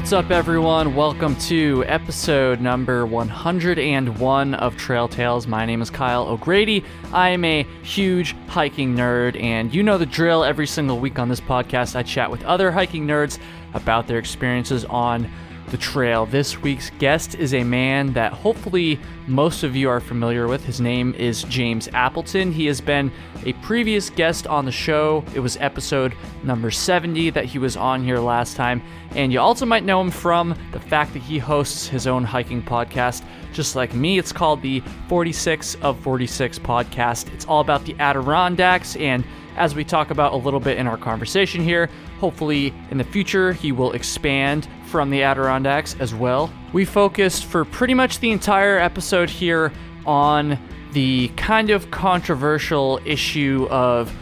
What's up, everyone? Welcome to episode number 101 of Trail Tales. My name is Kyle O'Grady. I am a huge hiking nerd, and you know the drill. Every single week on this podcast, I chat with other hiking nerds about their experiences on the trail. This week's guest is a man that hopefully most of you are familiar with. His name is James Appleton. He has been a previous guest on the show. It was episode number 70 that he was on here last time. And you also might know him from the fact that he hosts his own hiking podcast. Just like me, it's called the 46 of 46 podcast. It's all about the Adirondacks and as we talk about a little bit in our conversation here. Hopefully, in the future, he will expand from the Adirondacks as well. We focused for pretty much the entire episode here on the kind of controversial issue of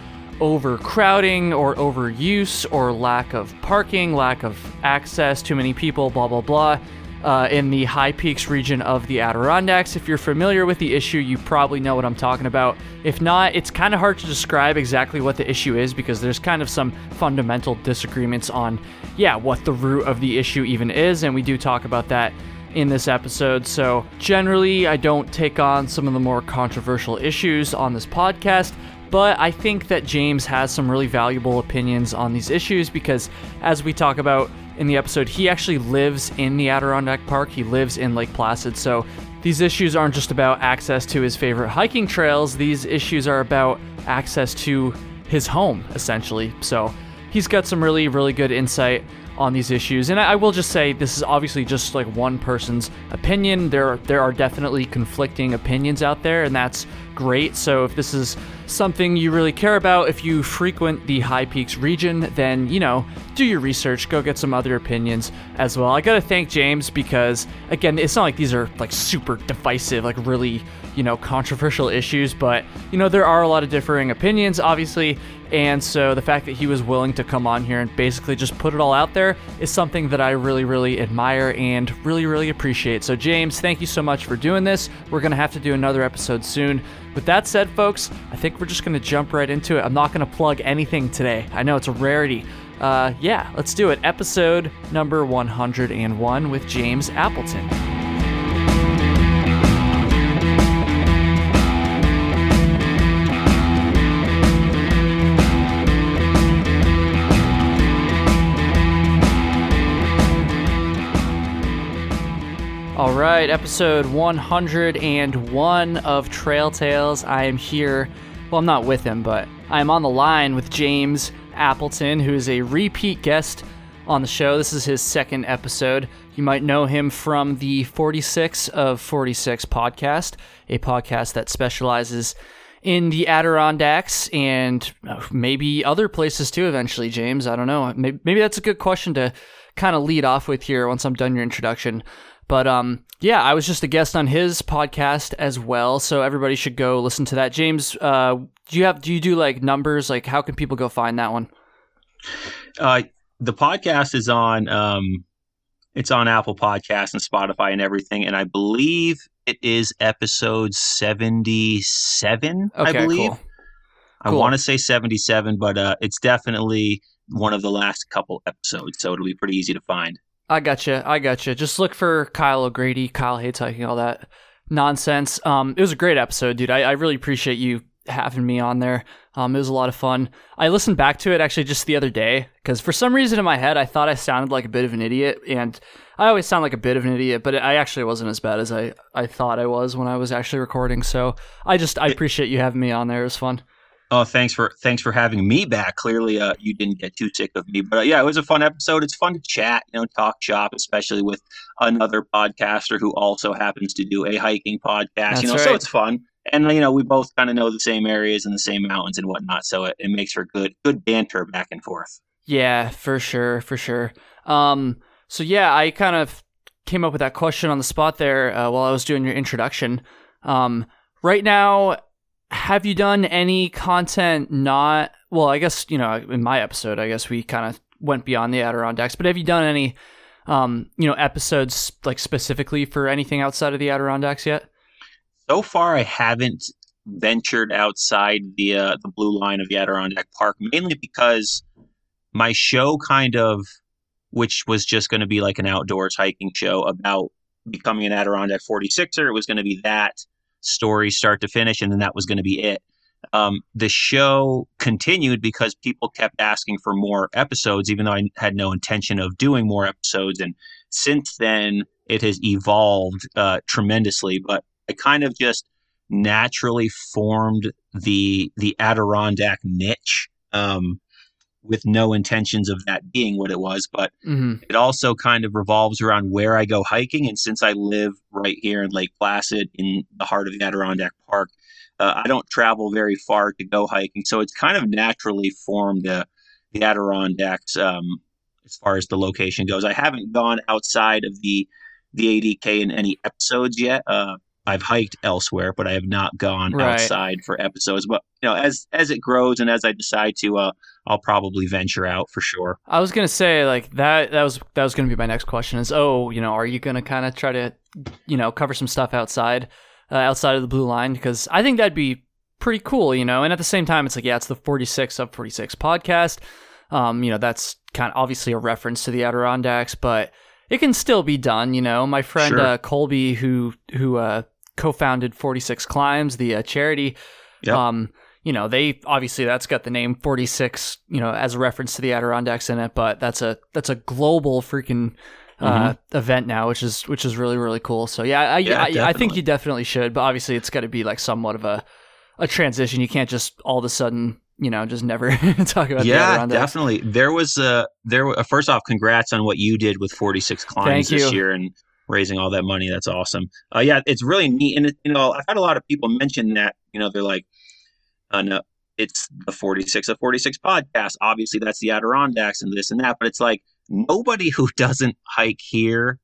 overcrowding or overuse or lack of parking, lack of access, too many people, blah, blah, blah uh, in the high peaks region of the Adirondacks. If you're familiar with the issue, you probably know what I'm talking about. If not, it's kind of hard to describe exactly what the issue is because there's kind of some fundamental disagreements on, yeah, what the root of the issue even is, and we do talk about that in this episode. So, generally, I don't take on some of the more controversial issues on this podcast, but I think that James has some really valuable opinions on these issues because, as we talk about in the episode, he actually lives in the Adirondack Park. He lives in Lake Placid. So these issues aren't just about access to his favorite hiking trails, these issues are about access to his home, essentially. So he's got some really, really good insight on these issues. And I, will just say this is obviously just like one person's opinion. There, there are definitely conflicting opinions out there, and that's great. So if this is something you really care about, if you frequent the High Peaks region, then, you know, do your research, go get some other opinions as well. I gotta thank James because, again, it's not like these are like super divisive, like really, you know, controversial issues, but, you know, there are a lot of differing opinions, obviously. And so the fact that he was willing to come on here and basically just put it all out there is something that I really, really admire and really, really appreciate. So, James, thank you so much for doing this. We're gonna have to do another episode soon. With that said, folks, I think we're just going to jump right into it. I'm not going to plug anything today. I know it's a rarity. Uh, yeah, let's do it. Episode number 101 with James Appleton. All right, episode 101 of Trail Tales. I am here. Well, I'm not with him, but I'm on the line with James Appleton, who is a repeat guest on the show. This is his second episode. You might know him from the 46 of 46 podcast, a podcast that specializes in the Adirondacks and uh, maybe other places too eventually, James. I don't know. Maybe, maybe that's a good question to kind of lead off with here once I'm done your introduction. But um, yeah, I was just a guest on his podcast as well, so everybody should go listen to that. James, uh, do you have do you do like numbers? Like, how can people go find that one? Uh, the podcast is on um, it's on Apple Podcasts and Spotify and everything, and I believe it is episode seventy seven. Okay, I believe. Cool. I cool. want to say seventy seven, but uh, it's definitely one of the last couple episodes, so it'll be pretty easy to find. I gotcha. I gotcha. Just look for Kyle O'Grady. Kyle hates hiking, all that nonsense. Um, it was a great episode, dude. I, I really appreciate you having me on there. Um, it was a lot of fun. I listened back to it actually just the other day because for some reason in my head I thought I sounded like a bit of an idiot, and I always sound like a bit of an idiot, but I actually wasn't as bad as I, I thought I was when I was actually recording. So I just I appreciate you having me on there. It was fun. Oh, thanks for thanks for having me back. Clearly, uh, you didn't get too sick of me, but uh, yeah, it was a fun episode. It's fun to chat, you know, talk shop, especially with another podcaster who also happens to do a hiking podcast. That's you know, right. so it's fun, and you know, we both kind of know the same areas and the same mountains and whatnot, so it, it makes for good good banter back and forth. Yeah, for sure, for sure. Um, so yeah, I kind of came up with that question on the spot there uh, while I was doing your introduction. Um, right now have you done any content not well i guess you know in my episode i guess we kind of went beyond the adirondacks but have you done any um you know episodes like specifically for anything outside of the adirondacks yet so far i haven't ventured outside the uh, the blue line of the adirondack park mainly because my show kind of which was just going to be like an outdoors hiking show about becoming an Adirondack 46er. It was going to be that story start to finish, and then that was going to be it. Um, the show continued because people kept asking for more episodes, even though I had no intention of doing more episodes. And since then, it has evolved uh, tremendously. But I kind of just naturally formed the the Adirondack niche. Um, with no intentions of that being what it was. But mm-hmm. it also kind of revolves around where I go hiking. And since I live right here in Lake Placid in the heart of the Adirondack Park, uh, I don't travel very far to go hiking. So it's kind of naturally formed uh, the Adirondacks um, as far as the location goes. I haven't gone outside of the the ADK in any episodes yet. Uh, I've hiked elsewhere, but I have not gone right. outside for episodes. But you know, as as it grows and as I decide to, uh, I'll probably venture out for sure. I was gonna say like that. That was that was gonna be my next question. Is oh, you know, are you gonna kind of try to, you know, cover some stuff outside, uh, outside of the blue line? Because I think that'd be pretty cool, you know. And at the same time, it's like yeah, it's the 46 of 46 podcast. Um, you know, that's kind of obviously a reference to the Adirondacks, but it can still be done, you know. My friend sure. uh, Colby, who who uh, co-founded 46 Climbs, the uh, charity. Yep. Um, you know, they obviously that's got the name 46, you know, as a reference to the Adirondacks in it, but that's a that's a global freaking uh, mm-hmm. event now, which is which is really really cool. So yeah, I yeah, I, I, think you definitely should, but obviously it's got to be like somewhat of a a transition. You can't just all of a sudden you know just never talk about yeah definitely there was a there uh, first off congrats on what you did with 46 climbs this year and raising all that money. That's awesome. Uh, yeah, it's really neat. And, it, you know, I've had a lot of people mention that, you know, they're like, uh, no, it's the 46 of 46 podcast. Obviously, that's the Adirondacks and this and that. But it's like nobody who doesn't hike here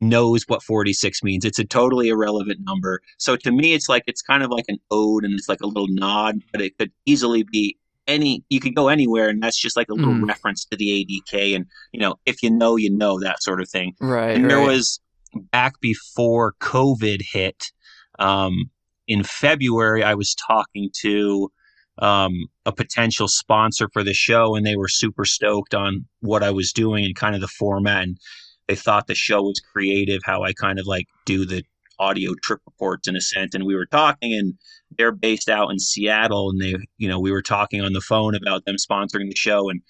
knows what 46 means. It's a totally irrelevant number. So to me, it's like, it's kind of like an ode and it's like a little nod, but it could easily be any you could go anywhere and that's just like a little mm. reference to the adk and you know if you know you know that sort of thing right and right. there was back before COVID hit, um, in February, I was talking to um, a potential sponsor for the show, and they were super stoked on what I was doing and kind of the format. And they thought the show was creative, how I kind of like do the audio trip reports in a sense. And we were talking, and they're based out in Seattle, and they, you know, we were talking on the phone about them sponsoring the show, and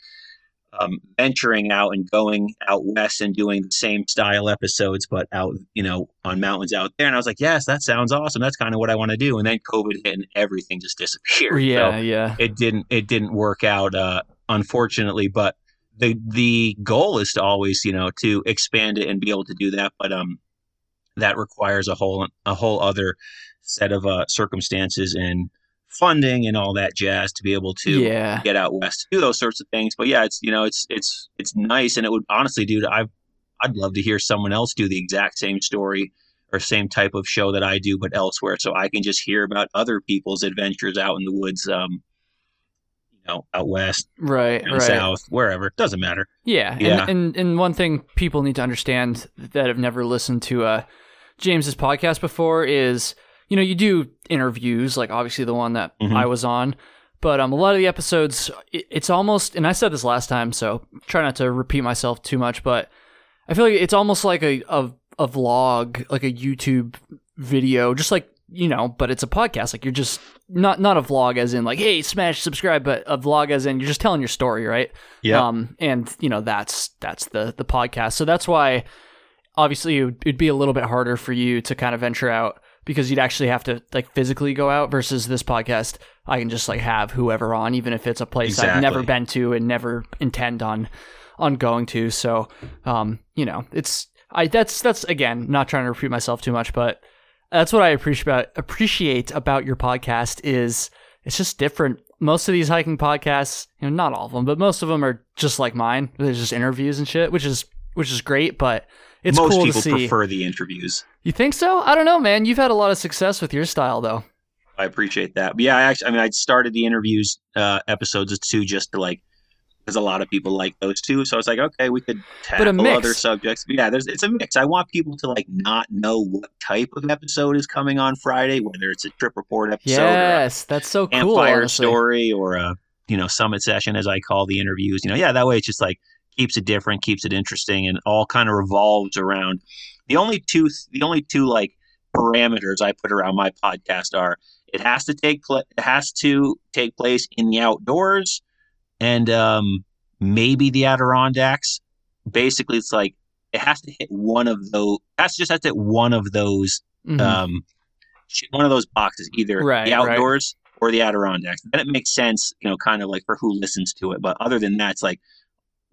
um, venturing out and going out west and doing the same style episodes, but out, you know, on mountains out there. And I was like, yes, that sounds awesome. That's kind of what I want to do. And then COVID hit and everything just disappeared. Yeah, so yeah. It didn't. It didn't work out, uh, unfortunately. But the the goal is to always, you know, to expand it and be able to do that. But um, that requires a whole a whole other set of uh, circumstances and funding and all that jazz to be able to yeah. get out west to do those sorts of things. But yeah, it's you know it's it's it's nice, and it would honestly, dude, I I'd love to hear someone else do the exact same story or same type of show that I do, but elsewhere, so I can just hear about other people's adventures out in the woods. Um, you know, out west, right, right. south, wherever. Doesn't matter. Yeah, yeah. And, and, and one thing people need to understand that have never listened to uh, James's podcast before is you know, you do interviews, like obviously the one that mm-hmm. I was on, but um, a lot of the episodes, it, it's almost, and I said this last time, so try not to repeat myself too much, but I feel like it's almost like a, a, a vlog, like a YouTube video, just like you know, but it's a podcast. Like you're just not not a vlog as in like, hey, smash subscribe, but a vlog as in you're just telling your story, right? Yeah. Um, and you know that's that's the the podcast. So that's why obviously it would, it'd be a little bit harder for you to kind of venture out because you'd actually have to like physically go out versus this podcast I can just like have whoever on even if it's a place exactly. I've never been to and never intend on on going to. So um you know it's I that's that's again not trying to repeat myself too much but that's what I appreciate about appreciate about your podcast is it's just different. Most of these hiking podcasts you know not all of them but most of them are just like mine. There's just interviews and shit which is which is great but it's most cool people prefer the interviews you think so? I don't know, man. You've had a lot of success with your style, though. I appreciate that. But yeah, I actually, I mean, I started the interviews uh, episodes too, just to like, because a lot of people like those too. So I was like, okay, we could tackle other subjects. But yeah, there's it's a mix. I want people to like not know what type of episode is coming on Friday, whether it's a trip report episode, yes, that's so cool. Campfire story, or a you know summit session, as I call the interviews. You know, yeah, that way it's just like keeps it different, keeps it interesting, and all kind of revolves around the only two the only two like parameters I put around my podcast are it has to take pl- it has to take place in the outdoors and um, maybe the Adirondacks. Basically, it's like it has to hit one of those. That's just has to hit one of those. Mm-hmm. Um, one of those boxes, either right, the outdoors right. or the Adirondacks. Then it makes sense, you know, kind of like for who listens to it. But other than that, it's like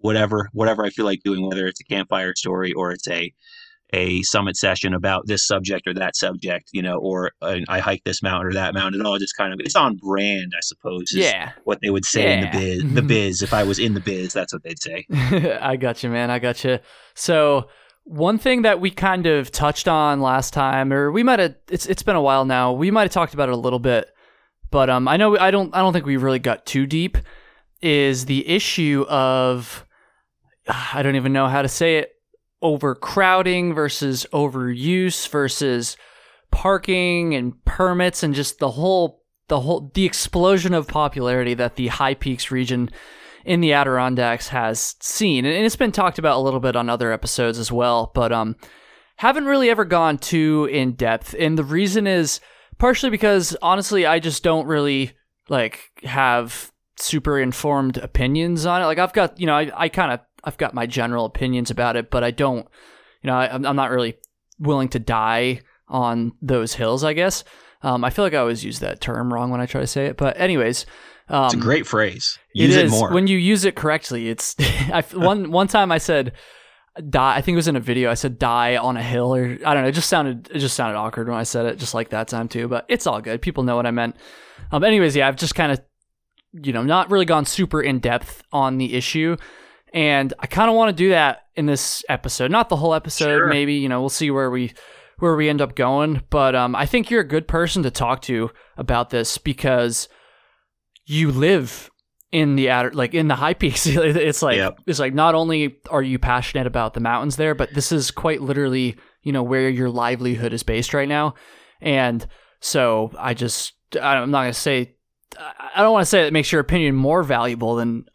whatever, whatever I feel like doing, whether it's a campfire story or it's a a summit session about this subject or that subject, you know, or uh, I hike this mountain or that mountain. It all just kind of it's on brand, I suppose. yeah, what they would say yeah. in the biz. The biz. if I was in the biz, that's what they'd say. I got you, man. I got you. So one thing that we kind of touched on last time, or we might have it's it's been a while now. We might have talked about it a little bit, but um, I know I don't I don't think we really got too deep. Is the issue of I don't even know how to say it. Overcrowding versus overuse versus parking and permits and just the whole the whole the explosion of popularity that the high peaks region in the Adirondacks has seen. And it's been talked about a little bit on other episodes as well but um haven't really ever gone too in depth. And the reason is partially because honestly I just don't really like have super informed opinions on it. Like I've got you know I, I kind of I've got my general opinions about it, but I don't, you know, I, am not really willing to die on those hills. I guess. Um, I feel like I always use that term wrong when I try to say it, but anyways, um, it's a great phrase. Use it, it more when you use it correctly. It's I, one one time I said die. I think it was in a video. I said die on a hill, or I don't know. It just sounded it just sounded awkward when I said it, just like that time too. But it's all good. People know what I meant. Um, anyways, yeah, I've just kind of you know not really gone super in depth on the issue. And I kind of want to do that in this episode. Not the whole episode, sure. maybe, you know, we'll see where we where we end up going, but um, I think you're a good person to talk to about this because you live in the outer, like in the high peaks. it's like yep. it's like not only are you passionate about the mountains there, but this is quite literally, you know, where your livelihood is based right now. And so I just I'm not gonna say I don't want to say it makes your opinion more valuable than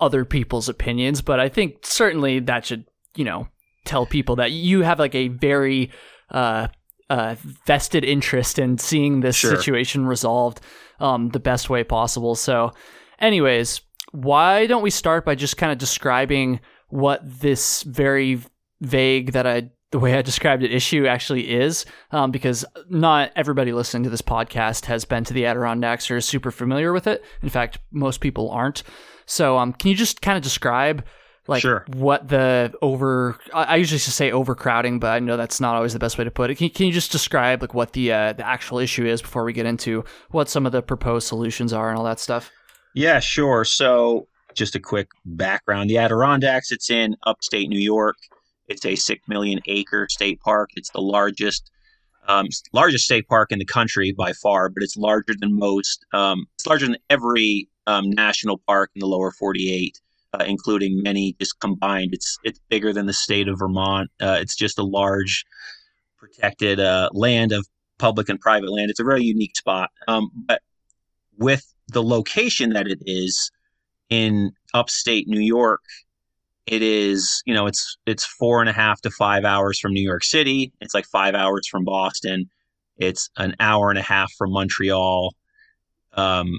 other people's opinions, but I think certainly that should, you know, tell people that you have like a very uh, uh, vested interest in seeing this sure. situation resolved um, the best way possible. So, anyways, why don't we start by just kind of describing what this very vague that I the way I described it issue actually is, um, because not everybody listening to this podcast has been to the Adirondacks or is super familiar with it. In fact, most people aren't. So, um, can you just kind of describe like sure. what the over? I usually just say overcrowding, but I know that's not always the best way to put it. Can you, can you just describe like what the uh, the actual issue is before we get into what some of the proposed solutions are and all that stuff? Yeah, sure. So, just a quick background: the Adirondacks. It's in upstate New York. It's a six million acre state park. It's the largest um, largest state park in the country by far, but it's larger than most. Um, it's larger than every um, national park in the lower 48, uh, including many just combined. It's it's bigger than the state of Vermont. Uh, it's just a large protected uh, land of public and private land. It's a very unique spot. Um, but with the location that it is in upstate New York, it is you know it's it's four and a half to five hours from New York City. It's like five hours from Boston. It's an hour and a half from Montreal. Um,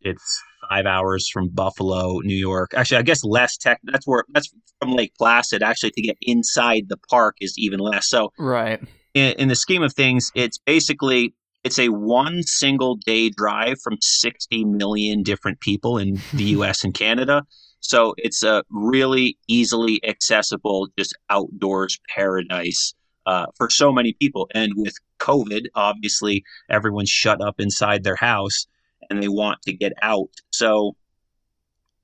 it's five hours from Buffalo, New York. Actually, I guess less tech. That's where that's from Lake Placid. Actually, to get inside the park is even less. So right in, in the scheme of things, it's basically it's a one single day drive from 60 million different people in the US and Canada. So it's a really easily accessible, just outdoors paradise uh, for so many people. And with COVID, obviously, everyone's shut up inside their house and they want to get out. So,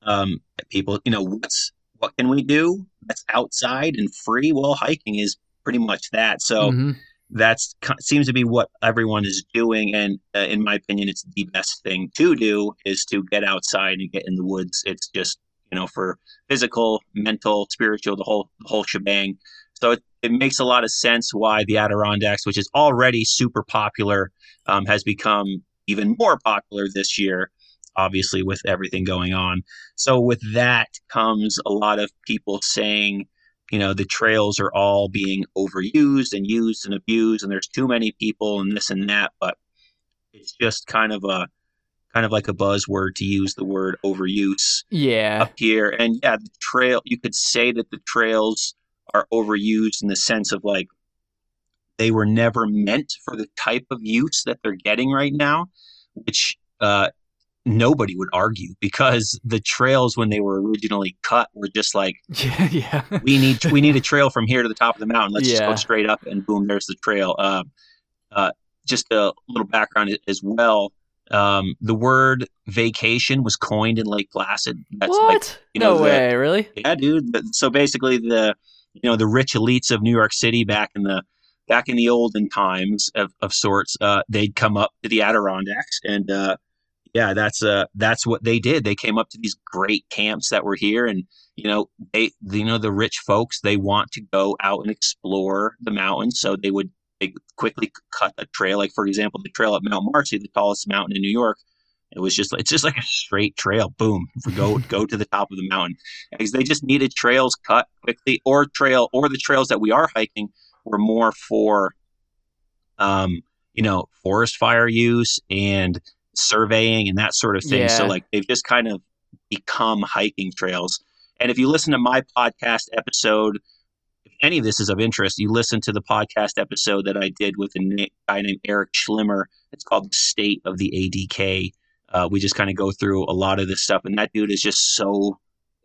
um, people, you know, what's what can we do that's outside and free? Well, hiking is pretty much that. So. Mm-hmm. That's seems to be what everyone is doing, and uh, in my opinion, it's the best thing to do is to get outside and get in the woods. It's just you know for physical, mental, spiritual, the whole the whole shebang. So it, it makes a lot of sense why the Adirondacks, which is already super popular, um, has become even more popular this year. obviously with everything going on. So with that comes a lot of people saying, you know, the trails are all being overused and used and abused, and there's too many people and this and that. But it's just kind of a kind of like a buzzword to use the word overuse Yeah. up here. And yeah, the trail, you could say that the trails are overused in the sense of like they were never meant for the type of use that they're getting right now, which uh, nobody would argue because the trails when they were originally cut were just like Yeah. Yeah. we need we need a trail from here to the top of the mountain. Let's just go straight up and boom, there's the trail. Uh, uh, just a little background as well. Um, the word vacation was coined in Lake Placid. That's what? like you know, no the- way. Really? yeah, dude. So basically, the you know the rich elites of New York City back in the back in the olden times of, of sorts, uh, they'd come up to the Adirondacks, and uh, yeah, that's uh that's what they did. They came up to these great camps that were here, and you know they you know the rich folks they want to go out and explore the mountains, so they would they quickly cut a trail. Like for example, the trail at Mount Marcy, the tallest mountain in New York. It was just it's just like a straight trail. Boom, go go to the top of the mountain because they just needed trails cut quickly, or trail or the trails that we are hiking were more for, um, you know, forest fire use and surveying and that sort of thing. So like they've just kind of become hiking trails. And if you listen to my podcast episode, if any of this is of interest, you listen to the podcast episode that I did with a guy named Eric Schlimmer. It's called "The State of the ADK." Uh, we just kind of go through a lot of this stuff, and that dude is just so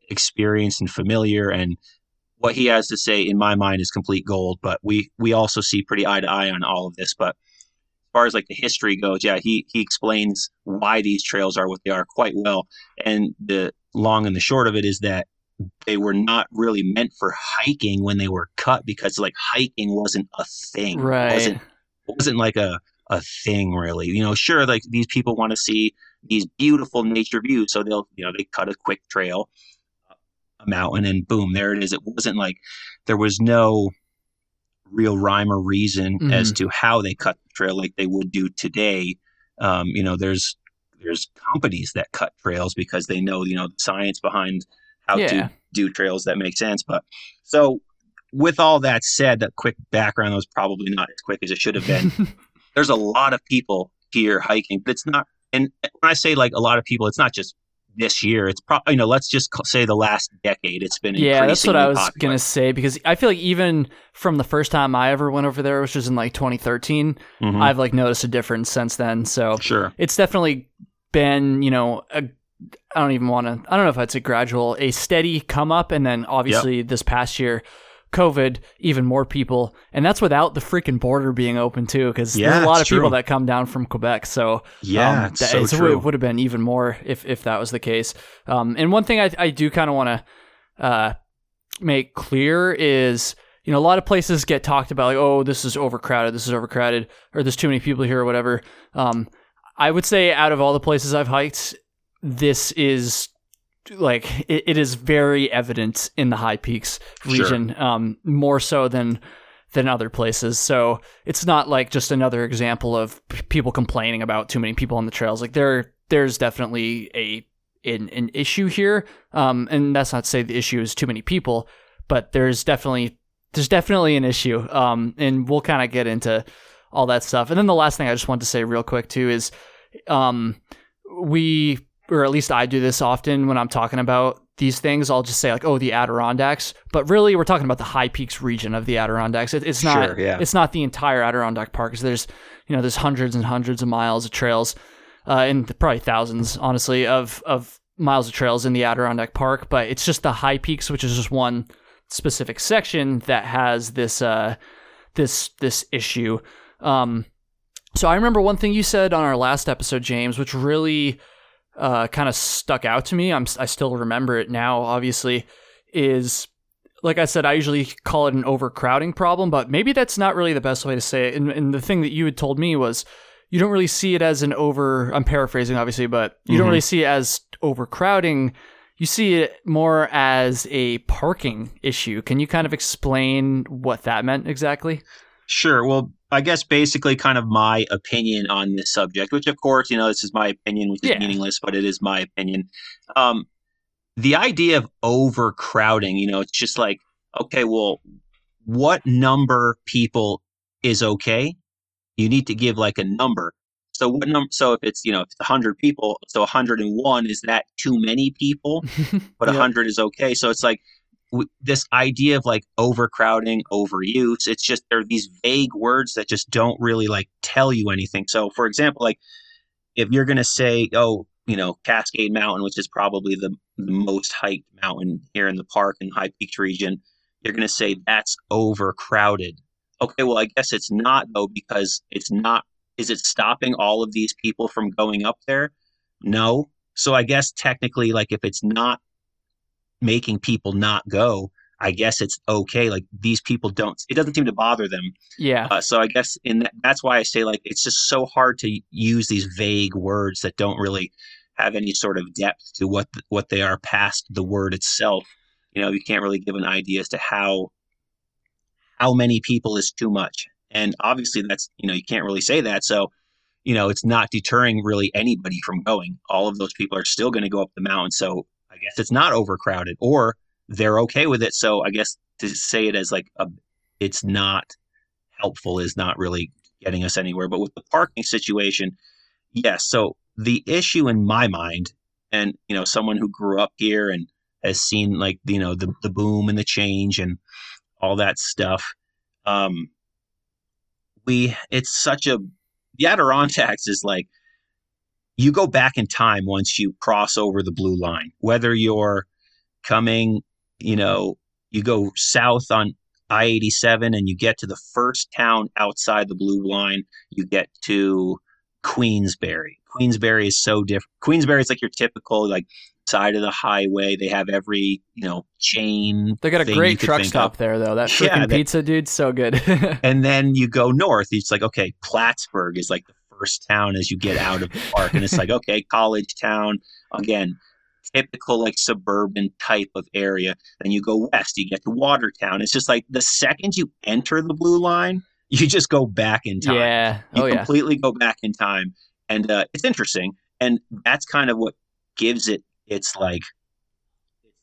experienced and familiar, and what he has to say, in my mind, is complete gold. But we we also see pretty eye to eye on all of this. But as far as like the history goes, yeah, he he explains why these trails are what they are quite well. And the long and the short of it is that they were not really meant for hiking when they were cut because like hiking wasn't a thing. It Right. wasn't wasn't like a a thing really. You know, sure, like these people want to see these beautiful nature views, so they'll you know they cut a quick trail, a mountain, and boom, there it is. It wasn't like there was no real rhyme or reason as Mm-hmm. to how they cut the trail like they would do today. Um, you know, there's there's companies that cut trails because they know you know the science behind how Yeah. to do trails that make sense. But so with all that said, that quick background was probably not as quick as it should have been. There's a lot of people here hiking, but it's not. And when I say like a lot of people, it's not just this year. It's probably you know let's just say the last decade. It's been yeah, that's what I was popular. gonna say because I feel like even from the first time I ever went over there, which was in like 2013, Mhm. I've like noticed a difference since then. So sure. it's definitely been you know a I don't even want to I don't know if it's a gradual a steady come up and then obviously this past year COVID even more people. And that's without the freaking border being open too because Yeah, there's a lot of it's people that come down from Quebec. So Yeah, um, it's that- so it's- true. it would have been even more if if that was the case. Um, and one thing I, I do kind of want to uh, make clear is you know a lot of places get talked about like oh this is overcrowded this is overcrowded or there's too many people here or whatever. Um, I would say out of all the places I've hiked, this is like it, it is very evident in the high peaks Sure. region, um, more so than than other places. So it's not like just another example of p- people complaining about too many people on the trails. Like there, there's definitely a an, an issue here, um, and that's not to say the issue is too many people, but there's definitely there's definitely an issue, um, and we'll kind of get into all that stuff. And then the last thing I just want to say real quick too is, um, we or at least I do this often when I'm talking about these things. I'll just say like, oh, the Adirondacks, but really we're talking about the high peaks region of the Adirondacks. It, it's not Sure, yeah. it's not the entire Adirondack Park. 'cause there's you know there's hundreds and hundreds of miles of trails, uh, and probably thousands honestly of of miles of trails in the Adirondack Park. But it's just the high peaks, which is just one specific section that has this uh this this issue. Um, so I remember one thing you said on our last episode, James, which really uh, kind of stuck out to me. I'm I still remember it now. Obviously, is like I said, I usually call it an overcrowding problem, but maybe that's not really the best way to say it. And, and the thing that you had told me was you don't really see it as an over. I'm paraphrasing, obviously, but you don't Mhm. really see it as overcrowding. You see it more as a parking issue. Can you kind of explain what that meant exactly? Sure. Well, I guess basically kind of my opinion on this subject, which of course, you know, this is my opinion, which is Yeah. meaningless, but it is my opinion. Um, the idea of overcrowding, you know, it's just like, okay, well, what number people is okay? You need to give like a number. So what number? So if it's you know if it's hundred people, so 101 is that too many people? But Yep. 100 is okay. So it's like w- this idea of like overcrowding, overuse. It's just there are these vague words that just don't really like tell you anything. So for example, like if you're gonna say, oh, you know, Cascade Mountain, which is probably the, the most hiked mountain here in the park in the High Peaks region, you're gonna say that's overcrowded. Okay, well, I guess it's not though because it's not. Is it stopping all of these people from going up there? No. So I guess technically, like if it's not making people not go, I guess it's okay. Like these people don't. It doesn't seem to bother them. yeah. Uh, so I guess in that, that's why I say like it's just so hard to use these vague words that don't really have any sort of depth to what what they are past the word itself. You know, you can't really give an idea as to how how many people is too much. And obviously that's, you know, you can't really say that. So, you know, it's not deterring really anybody from going. All of those people are still going to go up the mountain. So I guess it's not overcrowded or they're okay with it. So I guess to say it as like a, it's not helpful is not really getting us anywhere. But with the parking situation, yes. So the issue in my mind, and you know, someone who grew up here and has seen like you know the the boom and the change and all that stuff. Um, we it's such a the Adirondacks is like you go back in time once you cross over the blue line, whether you're coming, you know, you go south on I 87 and you get to the first town outside the blue line, you get to Queensbury. Queensbury is so different. Queensbury is like your typical like side of the highway. They have every, you know, chain. They got a great truck stop of. there, though. That Yeah, they- pizza, dude, so good. And then you go north. It's like, okay, Plattsburgh is like the first town as you get out of the park. And it's like, okay, college town. Again, typical like suburban type of area. Then you go west, you get to Watertown. It's just like the second you enter the blue line, you just go back in time. yeah. You Oh yeah. completely go back in time. And uh, it's interesting. And that's kind of what gives it its like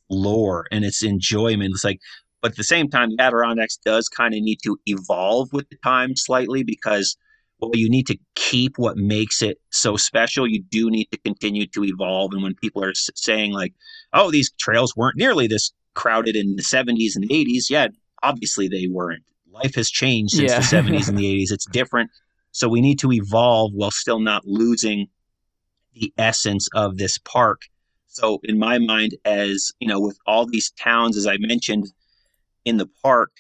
lore and its enjoyment. It's like, but at the same time, the Adirondacks does kind of need to evolve with the time slightly because, well, you need to keep what makes it so special. You do need to continue to evolve. And when people are saying, like, oh, these trails weren't nearly this crowded in the 70s and the 80s, yeah, obviously they weren't. Life has changed since Yeah. the 70s and the 80s. It's different. So we need to evolve while still not losing the essence of this park. So in my mind, as you know, with all these towns, as I mentioned in the park,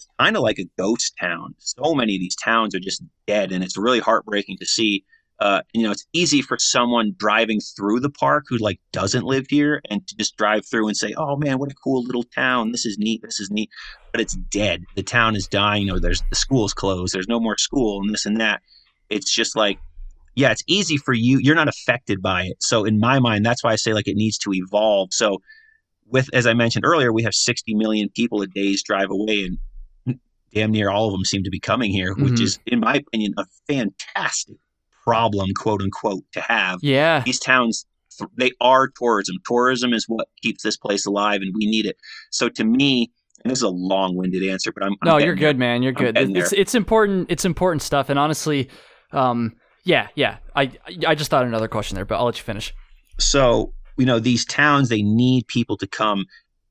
it's kind of like a ghost town. So many of these towns are just dead, and it's really heartbreaking to see. Uh, you know, it's easy for someone driving through the park who like doesn't live here and to just drive through and say, "Oh man, what a cool little town! This is neat. This is neat." But it's dead. The town is dying. You know, there's the school's closed. There's no more school, and this and that. It's just like yeah, it's easy for you. You're not affected by it. So in my mind, that's why I say like it needs to evolve. So with as I mentioned earlier, we have 60 million people a day's drive away, and damn near all of them seem to be coming here, which Mhm. is, in my opinion, a fantastic problem, quote unquote, to have. Yeah. These towns, they are tourism. Tourism is what keeps this place alive, and we need it. So to me, and this is a long-winded answer, but I'm, I'm No, you're getting there. good, man. You're I'm good. getting It's it's important. It's important stuff. And honestly, um, yeah, yeah. I I just thought another question there, but I'll let you finish. so you know these towns they need people to come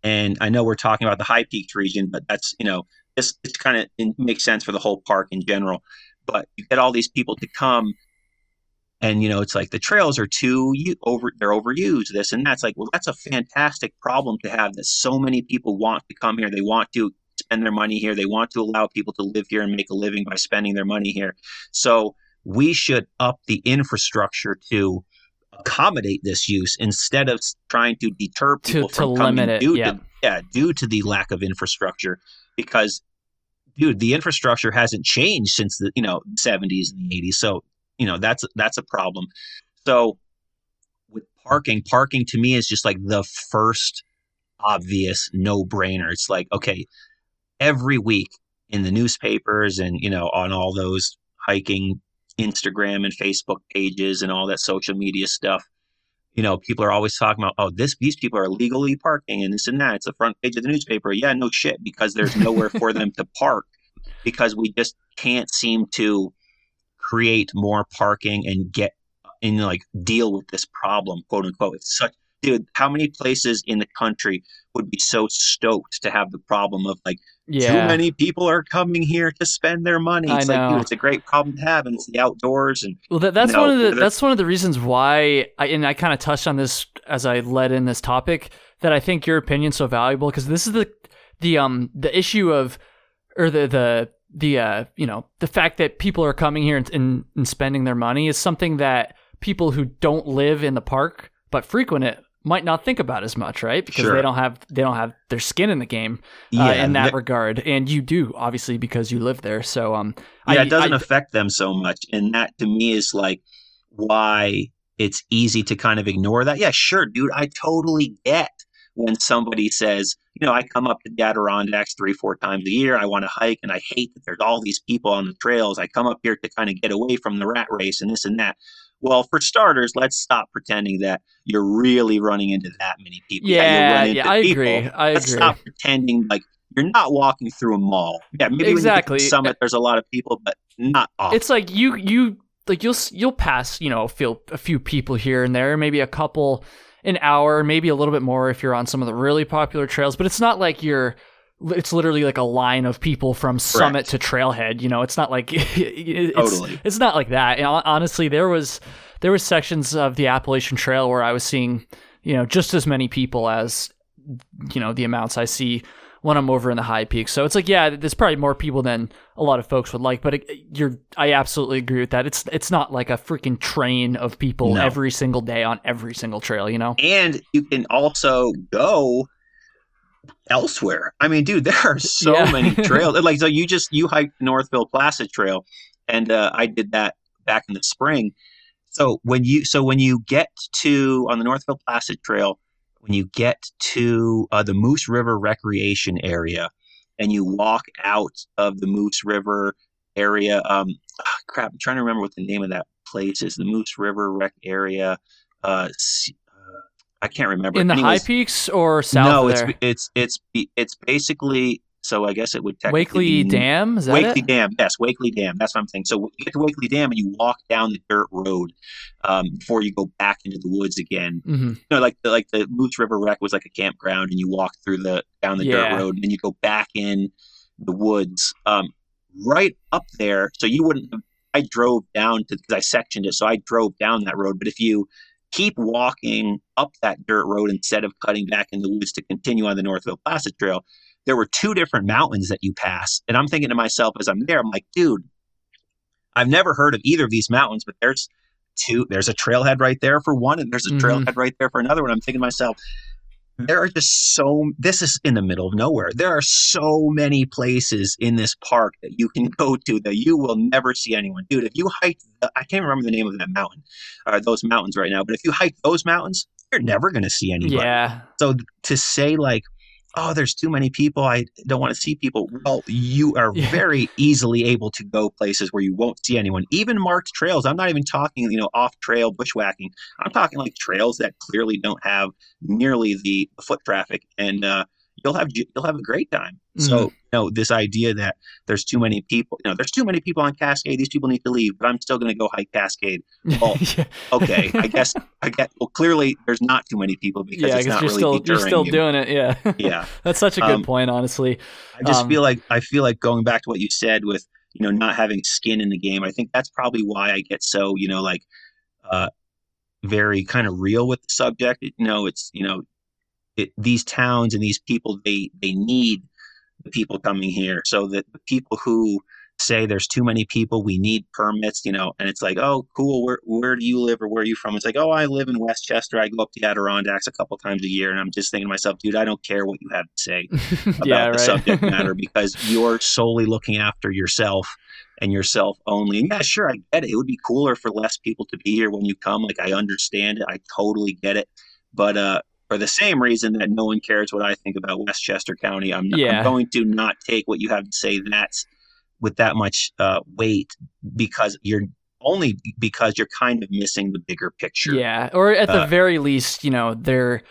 and i know we're talking about the high peaks region but that's you know this it's kind of makes sense for the whole park in general. But you get all these people to come and you know it's like the trails are too u- over they're overused this and that's like well that's a fantastic problem to have that so many people want to come here. They want to spend their money here. They want to allow people to live here and make a living by spending their money here. So we should up the infrastructure to accommodate this use instead of trying to deter people to from coming limit it, due yeah. to yeah due to the lack of infrastructure because dude the infrastructure hasn't changed since the you know 70s and the 80s so you know that's that's a problem so with parking parking to me is just like the first obvious no brainer it's like okay every week in the newspapers and you know on all those hiking Instagram and Facebook pages and all that social media stuff. You know, people are always talking about, oh, this these people are legally parking and this and that. It's the front page of the newspaper. Yeah, no shit, because there's nowhere for them to park because we just can't seem to create more parking and get and like deal with this problem, quote unquote. It's such dude, how many places in the country would be so stoked to have the problem of like yeah. too many people are coming here to spend their money? It's like, dude, it's a great problem to have, and it's the outdoors. And well, that, that's you know, one of the that's one of the reasons why, I, and I kind of touched on this as I led in this topic that I think your opinion's so valuable because this is the the um the issue of or the the the uh you know the fact that people are coming here and, and, and spending their money is something that people who don't live in the park but frequent it might not think about as much, right? Because sure. they don't have they don't have their skin in the game uh, yeah, in that th- regard, and you do obviously because you live there. So um, yeah, I, it doesn't I, affect them so much, and that to me is like why it's easy to kind of ignore that. Yeah, sure, dude, I totally get when somebody says, you know, I come up to the Adirondacks three, four times a year. I want to hike, and I hate that there's all these people on the trails. I come up here to kind of get away from the rat race and this and that. Well, for starters, let's stop pretending that you're really running into that many people. Yeah, yeah, I people. agree. I let's agree. stop pretending like you're not walking through a mall. Yeah, maybe exactly. summit, there's a lot of people, but not often. It's like you you like you'll you'll pass you know feel a few people here and there, maybe a couple an hour, maybe a little bit more if you're on some of the really popular trails. But it's not like you're it's literally like a line of people from summit to trailhead you know? It's not like it's, totally. it's not like that. And honestly there was there was sections of the appalachian trail where i was seeing you know just as many people as you know the amounts i see when i'm over in the high peaks. So it's like yeah there's probably more people than a lot of folks would like but it, you're i absolutely agree with that. It's it's not like a freaking train of people no. every single day on every single trail you know? And you can also go elsewhere. I mean, dude, there are so yeah. many trails. Like, so you just you hiked Northville Placid Trail, and uh, I did that back in the spring. So when you so when you get to on the Northville Placid Trail, when you get to uh, the Moose River Recreation Area, and you walk out of the Moose River area, um, oh, crap, I'm trying to remember what the name of that place is. The Moose River Rec Area. Uh, I can't remember. In the Anyways, high peaks or south? No, it's it's it's it's basically. So I guess it would technically Wakely Dam. Is that Wakely it? Dam. Yes, Wakely Dam. That's what I'm saying. So you get to Wakely Dam and you walk down the dirt road um, before you go back into the woods again. Mm-hmm. You know, like the, like the Moose River Rec was like a campground, and you walk through the down the yeah. dirt road, and then you go back in the woods. Um, right up there, so you wouldn't. I drove down to because I sectioned it, so I drove down that road. But if you keep walking up that dirt road instead of cutting back in the woods to continue on the Northville Placid Trail, there were two different mountains that you pass. And I'm thinking to myself as I'm there, I'm like, dude, I've never heard of either of these mountains, but there's two, there's a trailhead right there for one, and there's a mm-hmm. trailhead right there for another one. I'm thinking to myself, there are just so this is in the middle of nowhere. There are so many places in this park that you can go to that you will never see anyone. Dude if you hike the, i can't remember the name of that mountain or those mountains right now but if you hike those mountains you're never going to see anybody. Yeah. So to say like oh, there's too many people. I don't want to see people. Well, you are yeah. very easily able to go places where you won't see anyone. Even marked trails. I'm not even talking, you know, off trail bushwhacking. I'm talking like trails that clearly don't have nearly the foot traffic. And uh, you'll have you'll have a great time. Mm-hmm. So you know this idea that there's too many people, you know, there's too many people on Cascade. These people need to leave, but I'm still going to go hike Cascade. Well, yeah. okay, I guess I get. Well, clearly there's not too many people because yeah, it's not you're really still you're still doing it. Yeah, yeah. That's such a good um, point, honestly. I just um, feel like I feel like going back to what you said with you know not having skin in the game. I think that's probably why I get so you know like. uh very kind of real with the subject. You know, it's you know it, these towns and these people they they need the people coming here. So that the people who say there's too many people we need permits you know and it's like oh cool where, where do you live or where are you from? It's like oh i live in westchester. I go up to adirondacks a couple times a year and i'm just thinking to myself dude i don't care what you have to say about yeah, right. the subject matter because you're solely looking after yourself and yourself only. And yeah sure i get it. It would be cooler for less people to be here when you come. Like i understand it. I totally get it. But uh for the same reason that no one cares what I think about Westchester County. I'm, not, Yeah. I'm going to not take what you have to say that's with that much uh, weight because you're only because you're kind of missing the bigger picture. Yeah, or at the Uh, very least, you know, their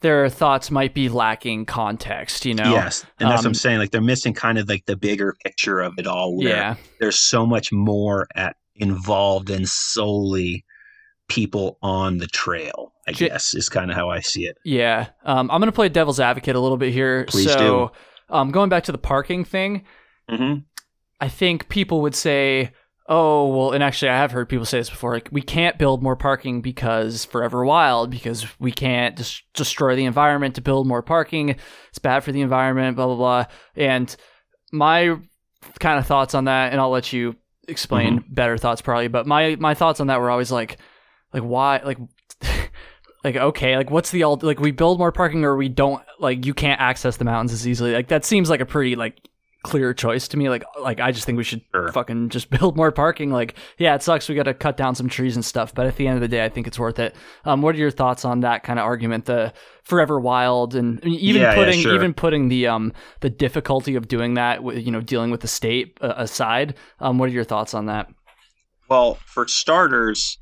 their thoughts might be lacking context. You know. Yes, and that's what Um, I'm saying. Like they're missing kind of like the bigger picture of it all. Where Yeah. there's so much more at involved than solely people on the trail. I J- guess is kind of how I see it. Yeah. Um, I'm gonna play devil's advocate a little bit here. Please so, um, going back to the parking thing, hmm I think people would say, "Oh, well," and actually, I have heard people say this before. Like, we can't build more parking because Forever Wild, because we can't des- destroy the environment to build more parking. It's bad for the environment. Blah blah blah. And my kind of thoughts on that, and I'll let you explain better thoughts probably. But my my thoughts on that were always like, like why, like. Like okay, like what's the alt? Like we build more parking, or we don't. Like you can't access the mountains as easily. Like that seems like a pretty like clear choice to me. Like like I just think we should Sure. fucking just build more parking. Like yeah, it sucks we got to cut down some trees and stuff, but at the end of the day, I think it's worth it. Um, what are your thoughts on that kind of argument? The forever wild and even Yeah, yeah, putting sure. even putting the um the difficulty of doing that, with, you know, dealing with the state uh, aside. Um, what are your thoughts on that? Well, for starters,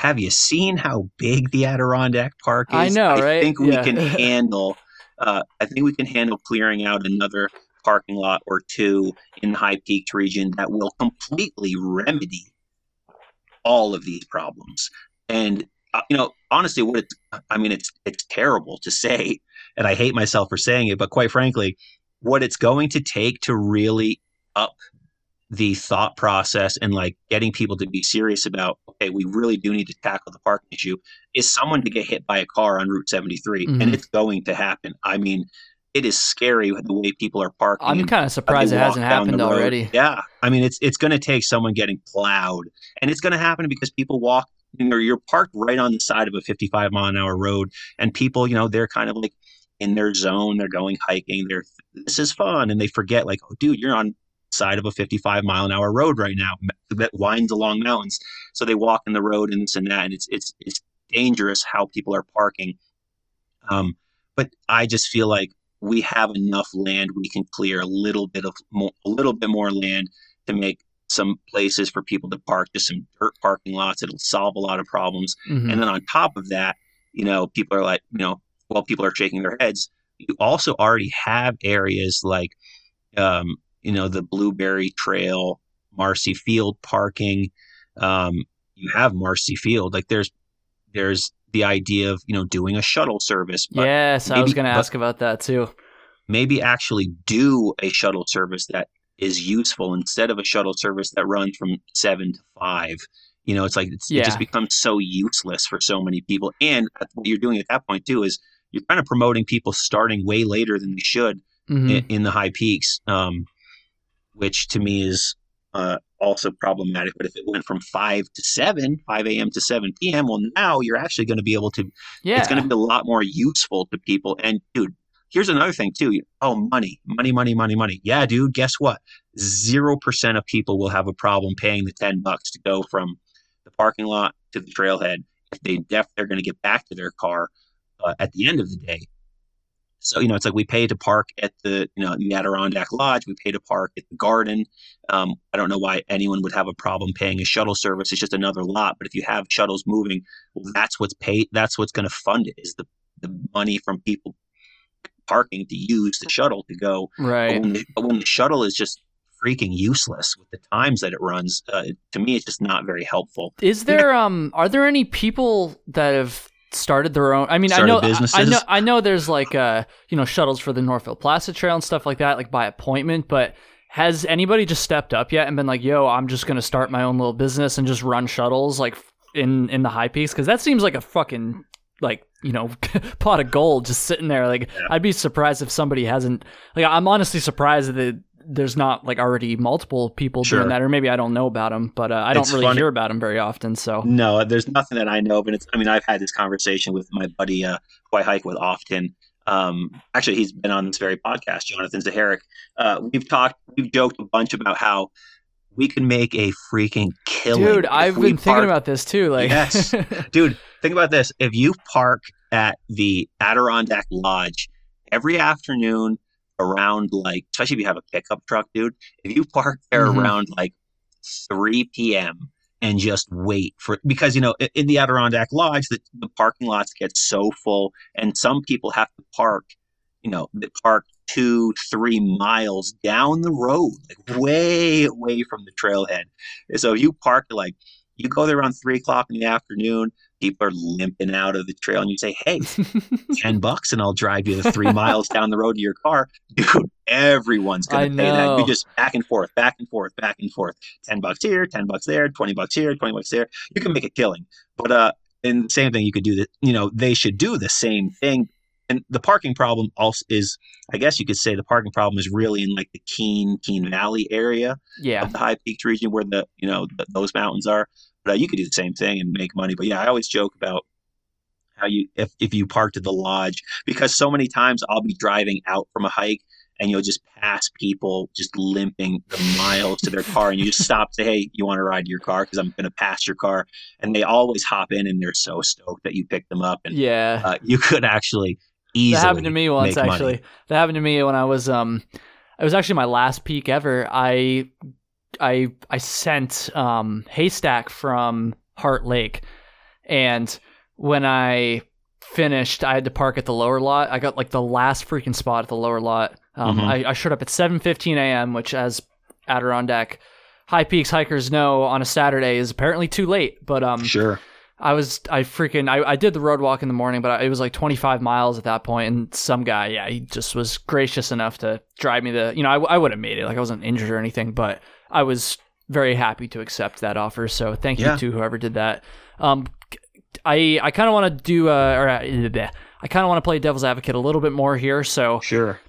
have you seen how big the Adirondack Park is? I know, I right? think we Yeah. can handle. Uh, I think we can handle clearing out another parking lot or two in the High Peaks region that will completely remedy all of these problems. And uh, you know, honestly, what it's I mean, it's it's terrible to say, and I hate myself for saying it, but quite frankly, what it's going to take to really up the thought process and like getting people to be serious about okay we really do need to tackle the parking issue is someone to get hit by a car on route 73 Mhm. and it's going to happen i mean it is scary the way people are parking I'm kind of surprised it hasn't happened already. yeah i mean it's it's going to take someone getting plowed and it's going to happen because people walk you know you're parked right on the side of a 55 mile an hour road and people you know they're kind of like in their zone they're going hiking they're this is fun and they forget like oh dude you're on side of a 55 mile an hour road right now that winds along mountains. So they walk in the road and this and that and it's it's it's dangerous how people are parking. Um but i just feel like we have enough land we can clear a little bit of more, a little bit more land to make some places for people to park just some dirt parking lots. It'll solve a lot of problems. Mhm. and then on top of that, you know, people are like, you know, while people are shaking their heads, you also already have areas like, um, you know, the Blueberry Trail, Marcy Field parking. Um, you have Marcy Field. Like there's, there's the idea of, you know, doing a shuttle service, but yes, I was going to ask about that too. maybe actually do a shuttle service that is useful instead of a shuttle service that runs from seven to five. You know, it's like it's, it just becomes so useless for so many people. And what you're doing at that point too is you're kind of promoting people starting way later than they should Mhm. in, in the high peaks, um, which to me is uh, also problematic. But if it went from five to seven, five a.m. to seven p.m., well, now you're actually going to be able to yeah, it's going to be a lot more useful to people. And dude, here's another thing too. Oh, money, money, money, money, money. Yeah, dude. Guess what? Zero percent of people will have a problem paying the ten bucks to go from the parking lot to the trailhead if they def they're going to get back to their car uh, at the end of the day. So you know, it's like we pay to park at the you know the Adirondack Lodge. We pay to park at the Garden. Um, I don't know why anyone would have a problem paying a shuttle service. It's just another lot. But if you have shuttles moving, well, that's what's paid. That's what's going to fund it. Is the the money from people parking to use the shuttle to go. But right. when the, but when the shuttle is just freaking useless with the times that it runs, uh, to me, it's just not very helpful. Is there um are there any people that have started their own I mean I know I- I businesses? know I know there's like uh you know shuttles for the Northville Placid Trail and stuff like that like by appointment but has anybody just stepped up yet and been like yo I'm just going to start my own little business and just run shuttles like in in the high peaks cuz that seems like a fucking like you know pot of gold just sitting there like Yeah. I'd be surprised if somebody hasn't like I'm honestly surprised that there's not like already multiple people Sure. doing that or maybe I don't know about them but uh, I don't really funny- hear about them very often so No, there's nothing that I know of, and it's. I mean, I've had this conversation with my buddy uh, who I hike with often. Um, actually, he's been on this very podcast, Jonathan Zaharik. Uh, we've talked, we've joked a bunch about how we can make a freaking killing. Dude, I've been park, thinking about this too. Like, yes, dude, think about this. If you park at the Adirondack Lodge every afternoon around like, especially if you have a pickup truck, dude, if you park there mm-hmm. around like 3 p.m. and just wait for, because, you know, in the Adirondack Lodge, the, the parking lots get so full and some people have to park, you know, they park two, three miles down the road, like way away from the trailhead. So if you park like, you go there around three o'clock in the afternoon, people are limping out of the trail, and you say, "Hey, ten bucks, and I'll drive you the three miles down the road to your car." Dude, everyone's gonna pay that. You just back and forth, back and forth, back and forth. Ten bucks here, ten bucks there, twenty bucks here, twenty bucks there. You can make a killing, but uh, and the same thing you could do that. You know, they should do the same thing and the parking problem also is i guess you could say the parking problem is really in like the keene keene valley area yeah. of the high peaks region where the you know the, those mountains are you could do the same thing and make money but yeah i always joke about how you if, if you parked at the lodge because so many times i'll be driving out from a hike and you'll just pass people just limping the miles to their car and you just stop say hey you want to ride your car because i'm going to pass your car and they always hop in and they're so stoked that you picked them up and yeah uh, you could actually easily. That happened to me once actually. Money. That happened to me when I was um it was actually my last peak ever. I I I sent um haystack from Heart Lake and when I finished I had to park at the lower lot. I got like the last freaking spot at the lower lot. Um mm-hmm. I, I showed up at seven fifteen AM, which as Adirondack High Peaks hikers know on a Saturday is apparently too late. But um sure. I was I freaking I, I did the road walk in the morning, but it was like 25 miles at that point, and some guy, yeah, he just was gracious enough to drive me the. You know, I, I would have made it, like I wasn't injured or anything, but I was very happy to accept that offer. So thank you to whoever did that. Um, I I kind of want to do uh, or uh, I kind of want to play devil's advocate a little bit more here. So sure,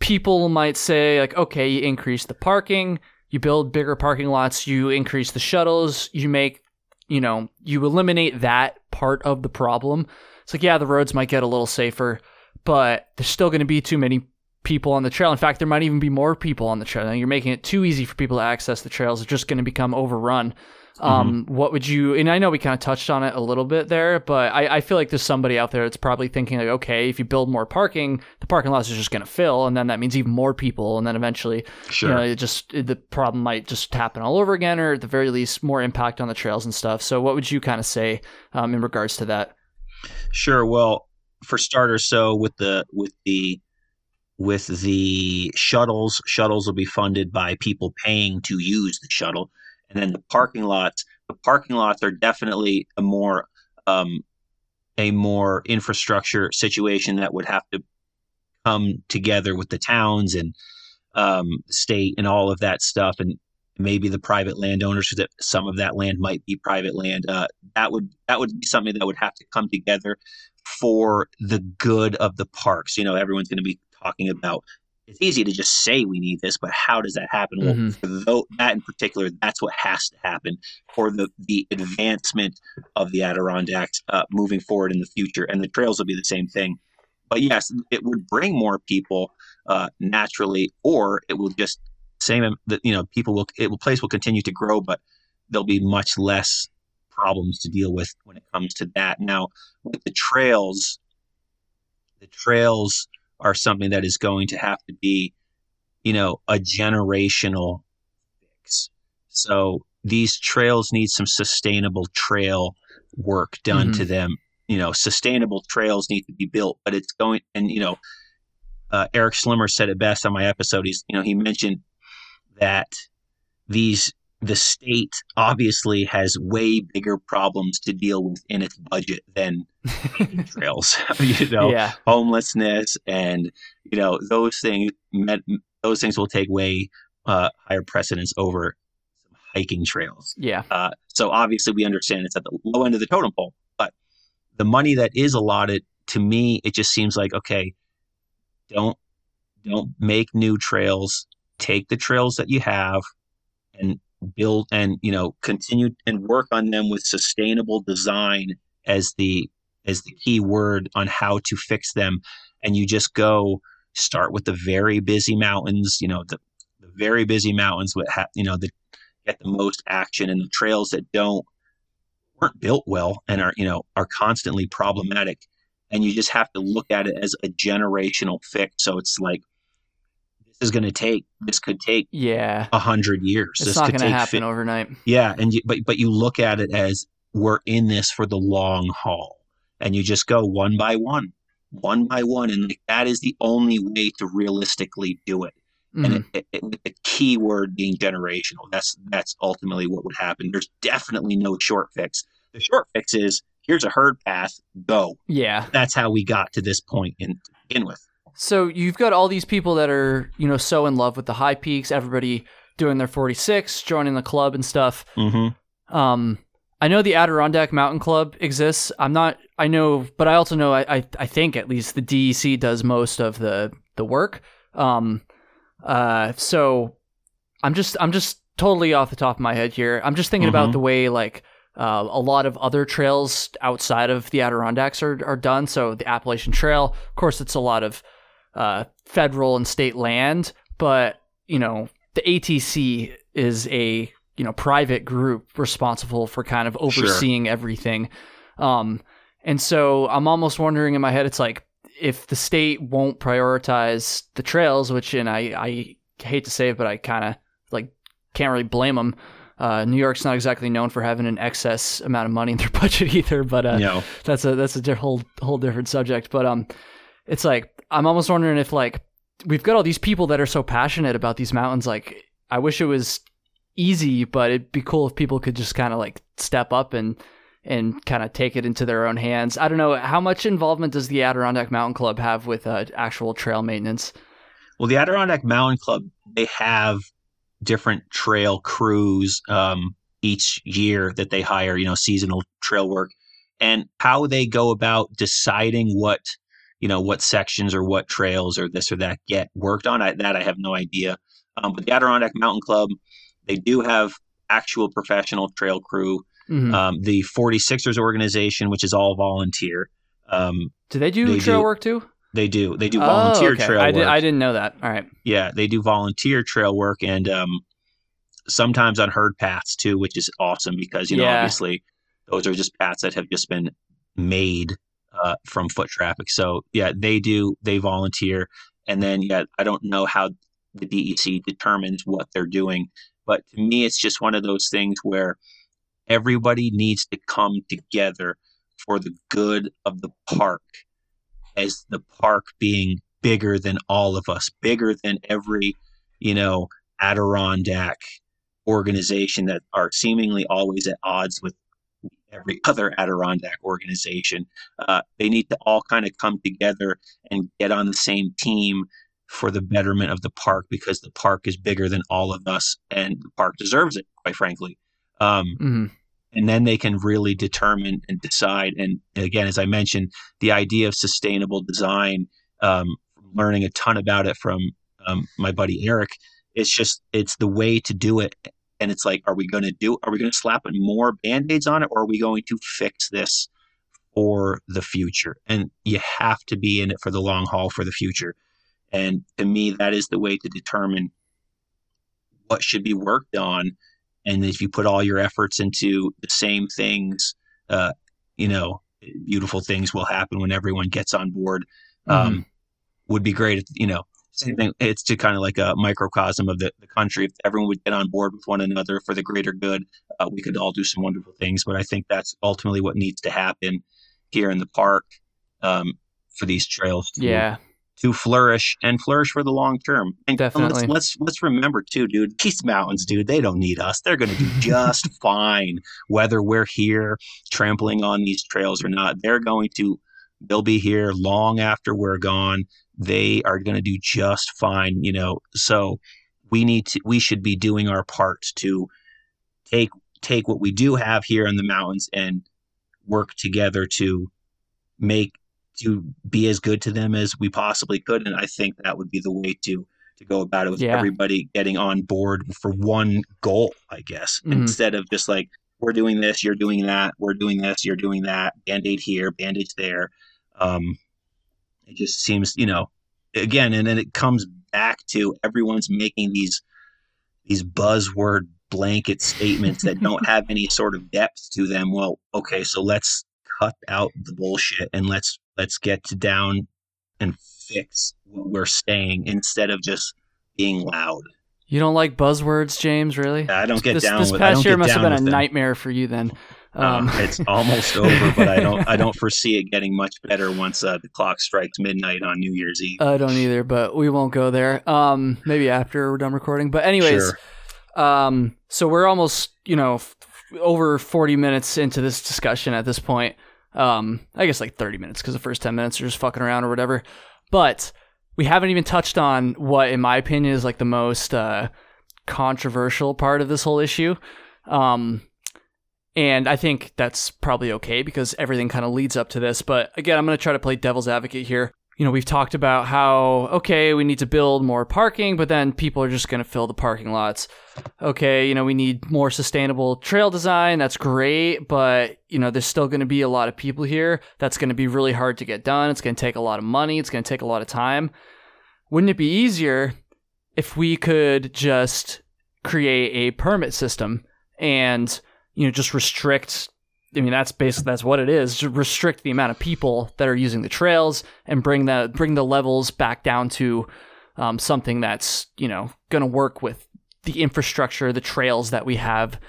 people might say like, okay, you increase the parking, you build bigger parking lots, you increase the shuttles, you make you know, you eliminate that part of the problem. It's like, yeah, the roads might get a little safer, but there's still going to be too many people on the trail. In fact, there might even be more people on the trail. And you're making it too easy for people to access the trails. It's just going to become overrun. Um, mm-hmm. What would you? And I know we kind of touched on it a little bit there, but I, I, feel like there's somebody out there that's probably thinking like, okay, if you build more parking, the parking lots are just going to fill, and then that means even more people, and then eventually, sure. you know, it just the problem might just happen all over again, or at the very least, more impact on the trails and stuff. So, what would you kind of say um, in regards to that? Sure. Well, for starters, so with the with the with the shuttles, shuttles will be funded by people paying to use the shuttle and then the parking lots. The parking lots are definitely a more um, a more infrastructure situation that would have to come together with the towns and um, state and all of that stuff, and maybe the private landowners that some of that land might be private land. Uh, that would that would be something that would have to come together for the good of the parks. You know, everyone's going to be talking about it's easy to just say we need this, but how does that happen? Mm-hmm. Well, for the, that in particular, that's what has to happen for the the advancement of the Adirondacks uh, moving forward in the future, and the trails will be the same thing. But yes, it would bring more people uh, naturally, or it will just same that you know people will it will place will continue to grow, but there'll be much less problems to deal with when it comes to that. Now with the trails, the trails are something that is going to have to be, you know, a generational fix. So these trails need some sustainable trail work done mm-hmm. to them. You know, sustainable trails need to be built, but it's going and you know, uh, Eric Schlimmer said it best on my episode. He's you know he mentioned that these the state obviously has way bigger problems to deal with in its budget than trails. you know, yeah. homelessness and you know those things. Those things will take way uh, higher precedence over hiking trails. Yeah. Uh, so obviously we understand it's at the low end of the totem pole, but the money that is allotted to me, it just seems like okay, don't don't make new trails. Take the trails that you have and build and you know continue and work on them with sustainable design as the as the key word on how to fix them. And you just go start with the very busy mountains you know the, the very busy mountains with ha- you know the get the most action and the trails that don't weren't built well and are you know are constantly problematic. And you just have to look at it as a generational fix. So it's like is going to take this could take yeah. a hundred years. It's this not going to happen fi- overnight. Yeah and you, but but you look at it as we're in this for the long haul. And you just go one by one one by one and that is the only way to realistically do it. Mhm. and it, it, it, with the key word being generational that's that's ultimately what would happen. There's definitely no short fix. The short fix is here's a herd path go. Yeah. That's how we got to this point in to begin with So you've got all these people that are, you know, so in love with the high peaks, everybody doing their 46, joining the club and stuff. mm-hmm. Um, I know the Adirondack Mountain Club exists. I'm not, I know, but I also know, I, I, I think at least the DEC does most of the, the work. Um, uh, so I'm just, I'm just totally off the top of my head here. I'm just thinking about Mhm. the way like, uh, a lot of other trails outside of the Adirondacks are, are done. So the Appalachian Trail, of course, it's a lot of uh, federal and state land, but you know the ATC is a you know private group responsible for kind of overseeing everything. Um, and so I'm almost wondering in my head, it's like if the state won't prioritize the trails, which and I I hate to say it, but I kind of like can't really blame them. Uh, New York's not exactly known for having an excess amount of money in their budget either, but uh, know that's a that's a whole whole different subject. But um, it's like I'm almost wondering if like we've got all these people that are so passionate about these mountains. Like I wish it was easy, but it'd be cool if people could just kind of like step up and and kind of take it into their own hands. I don't know how much involvement does the Adirondack Mountain Club have with uh, actual trail maintenance. Well, the Adirondack Mountain Club, they have different trail crews um, each year that they hire, you know, seasonal trail work. And how they go about deciding what, you know, what sections or what trails or this or that get worked on, I, that I have no idea. Um, but the Adirondack Mountain Club, they do have actual professional trail crew. Mhm. Um, the 46ers organization, which is all volunteer, um, do they do they trail do work too? they do they do volunteer oh, okay. trail I work. did. I didn't know that. All right. Yeah, they do volunteer trail work and um, sometimes on herd paths too, which is awesome because you know Yeah. obviously those are just paths that have just been made uh, from foot traffic. So yeah, they do they volunteer, and then yeah, I don't know how the DEC determines what they're doing, but to me, it's just one of those things where everybody needs to come together for the good of the park as the park being bigger than all of us, bigger than every, you know, Adirondack organization that are seemingly always at odds with every other Adirondack organization. Uh, they need to all kind of come together and get on the same team for the betterment of the park because the park is bigger than all of us and the park deserves it, quite frankly. Um, hmm and then they can really determine and decide. And again, as I mentioned, the idea of sustainable design, um, learning a ton about it from um, my buddy Eric, it's just it's the way to do it. And it's like, are we going to do? Are we going to slap more band aids on it, or are we going to fix this for the future? And you have to be in it for the long haul for the future. And to me, that is the way to determine what should be worked on and if you put all your efforts into the same things uh, you know beautiful things will happen when everyone gets on board um, would be great if you know same thing it's to kind of like a microcosm of the, the country if everyone would get on board with one another for the greater good uh, we could all do some wonderful things but i think that's ultimately what needs to happen here in the park um, for these trails to, Yeah. to flourish and flourish for the long term. And Definitely. Let's, let's let's remember too, dude. These mountains, dude, they don't need us. They're going to do just fine, whether we're here trampling on these trails or not. They're going to. They'll be here long after we're gone. They are going to do just fine, you know. So we need to. We should be doing our part to take take what we do have here in the mountains and work together to make to be as good to them as we possibly could. And I think that would be the way to to go about it with Yeah. everybody getting on board for one goal, I guess, Mhm. instead of just like we're doing this, you're doing that, we're doing this, you're doing that, band-aid here, band-aid there. Um, it just seems, you know, again, and then it comes back to everyone's making these these buzzword blanket statements that don't have any sort of depth to them. Well, okay, so let's cut out the bullshit and let's let's get to down and fix what we're saying instead of just being loud. You don't like buzzwords, James? Really? I don't get this, down this with. Past year must have been a them. nightmare for you then. Um, it's almost over, but I don't. I don't foresee it getting much better once uh, the clock strikes midnight on New Year's Eve. I don't either, but we won't go there. Um, maybe after we're done recording. But anyways, Sure. um, so we're almost you know f- over forty minutes into this discussion at this point. Um, I guess like thirty minutes because the first ten minutes are just fucking around or whatever. But we haven't even touched on what, in my opinion, is like the most uh, controversial part of this whole issue. Um, and I think that's probably okay because everything kind of leads up to this. But again, I'm going to try to play devil's advocate here. You know, we've talked about how, okay, we need to build more parking, but then people are just going to fill the parking lots. Okay, you know, we need more sustainable trail design. That's great. But, you know, there's still going to be a lot of people here. That's going to be really hard to get done. It's going to take a lot of money. It's going to take a lot of time. Wouldn't it be easier if we could just create a permit system and you know just restrict i mean that's basically that's what it is just restrict the amount of people that are using the trails and bring the bring the levels back down to um, something that's you know going to work with the infrastructure the trails that we have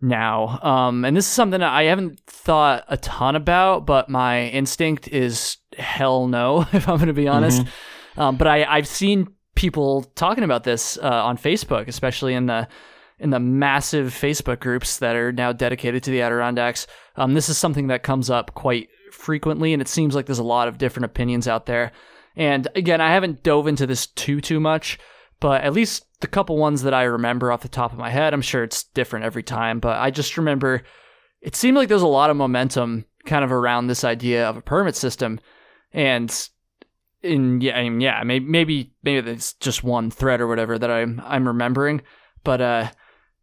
now. Um, and this is something i haven't thought a ton about but my instinct is hell no if i'm going to be honest. Um, but I, I've seen people talking about this uh, on Facebook, especially in the in the massive Facebook groups that are now dedicated to the Adirondacks. Um, this is something that comes up quite frequently, and it seems like there's a lot of different opinions out there. And again, I haven't dove into this too too much, but at least the couple ones that I remember off the top of my head, I'm sure it's different every time, but I just remember it seemed like there's a lot of momentum kind of around this idea of a permit system, and in yeah, I mean, yeah, maybe maybe maybe it's just one thread or whatever that I'm I'm remembering, but uh,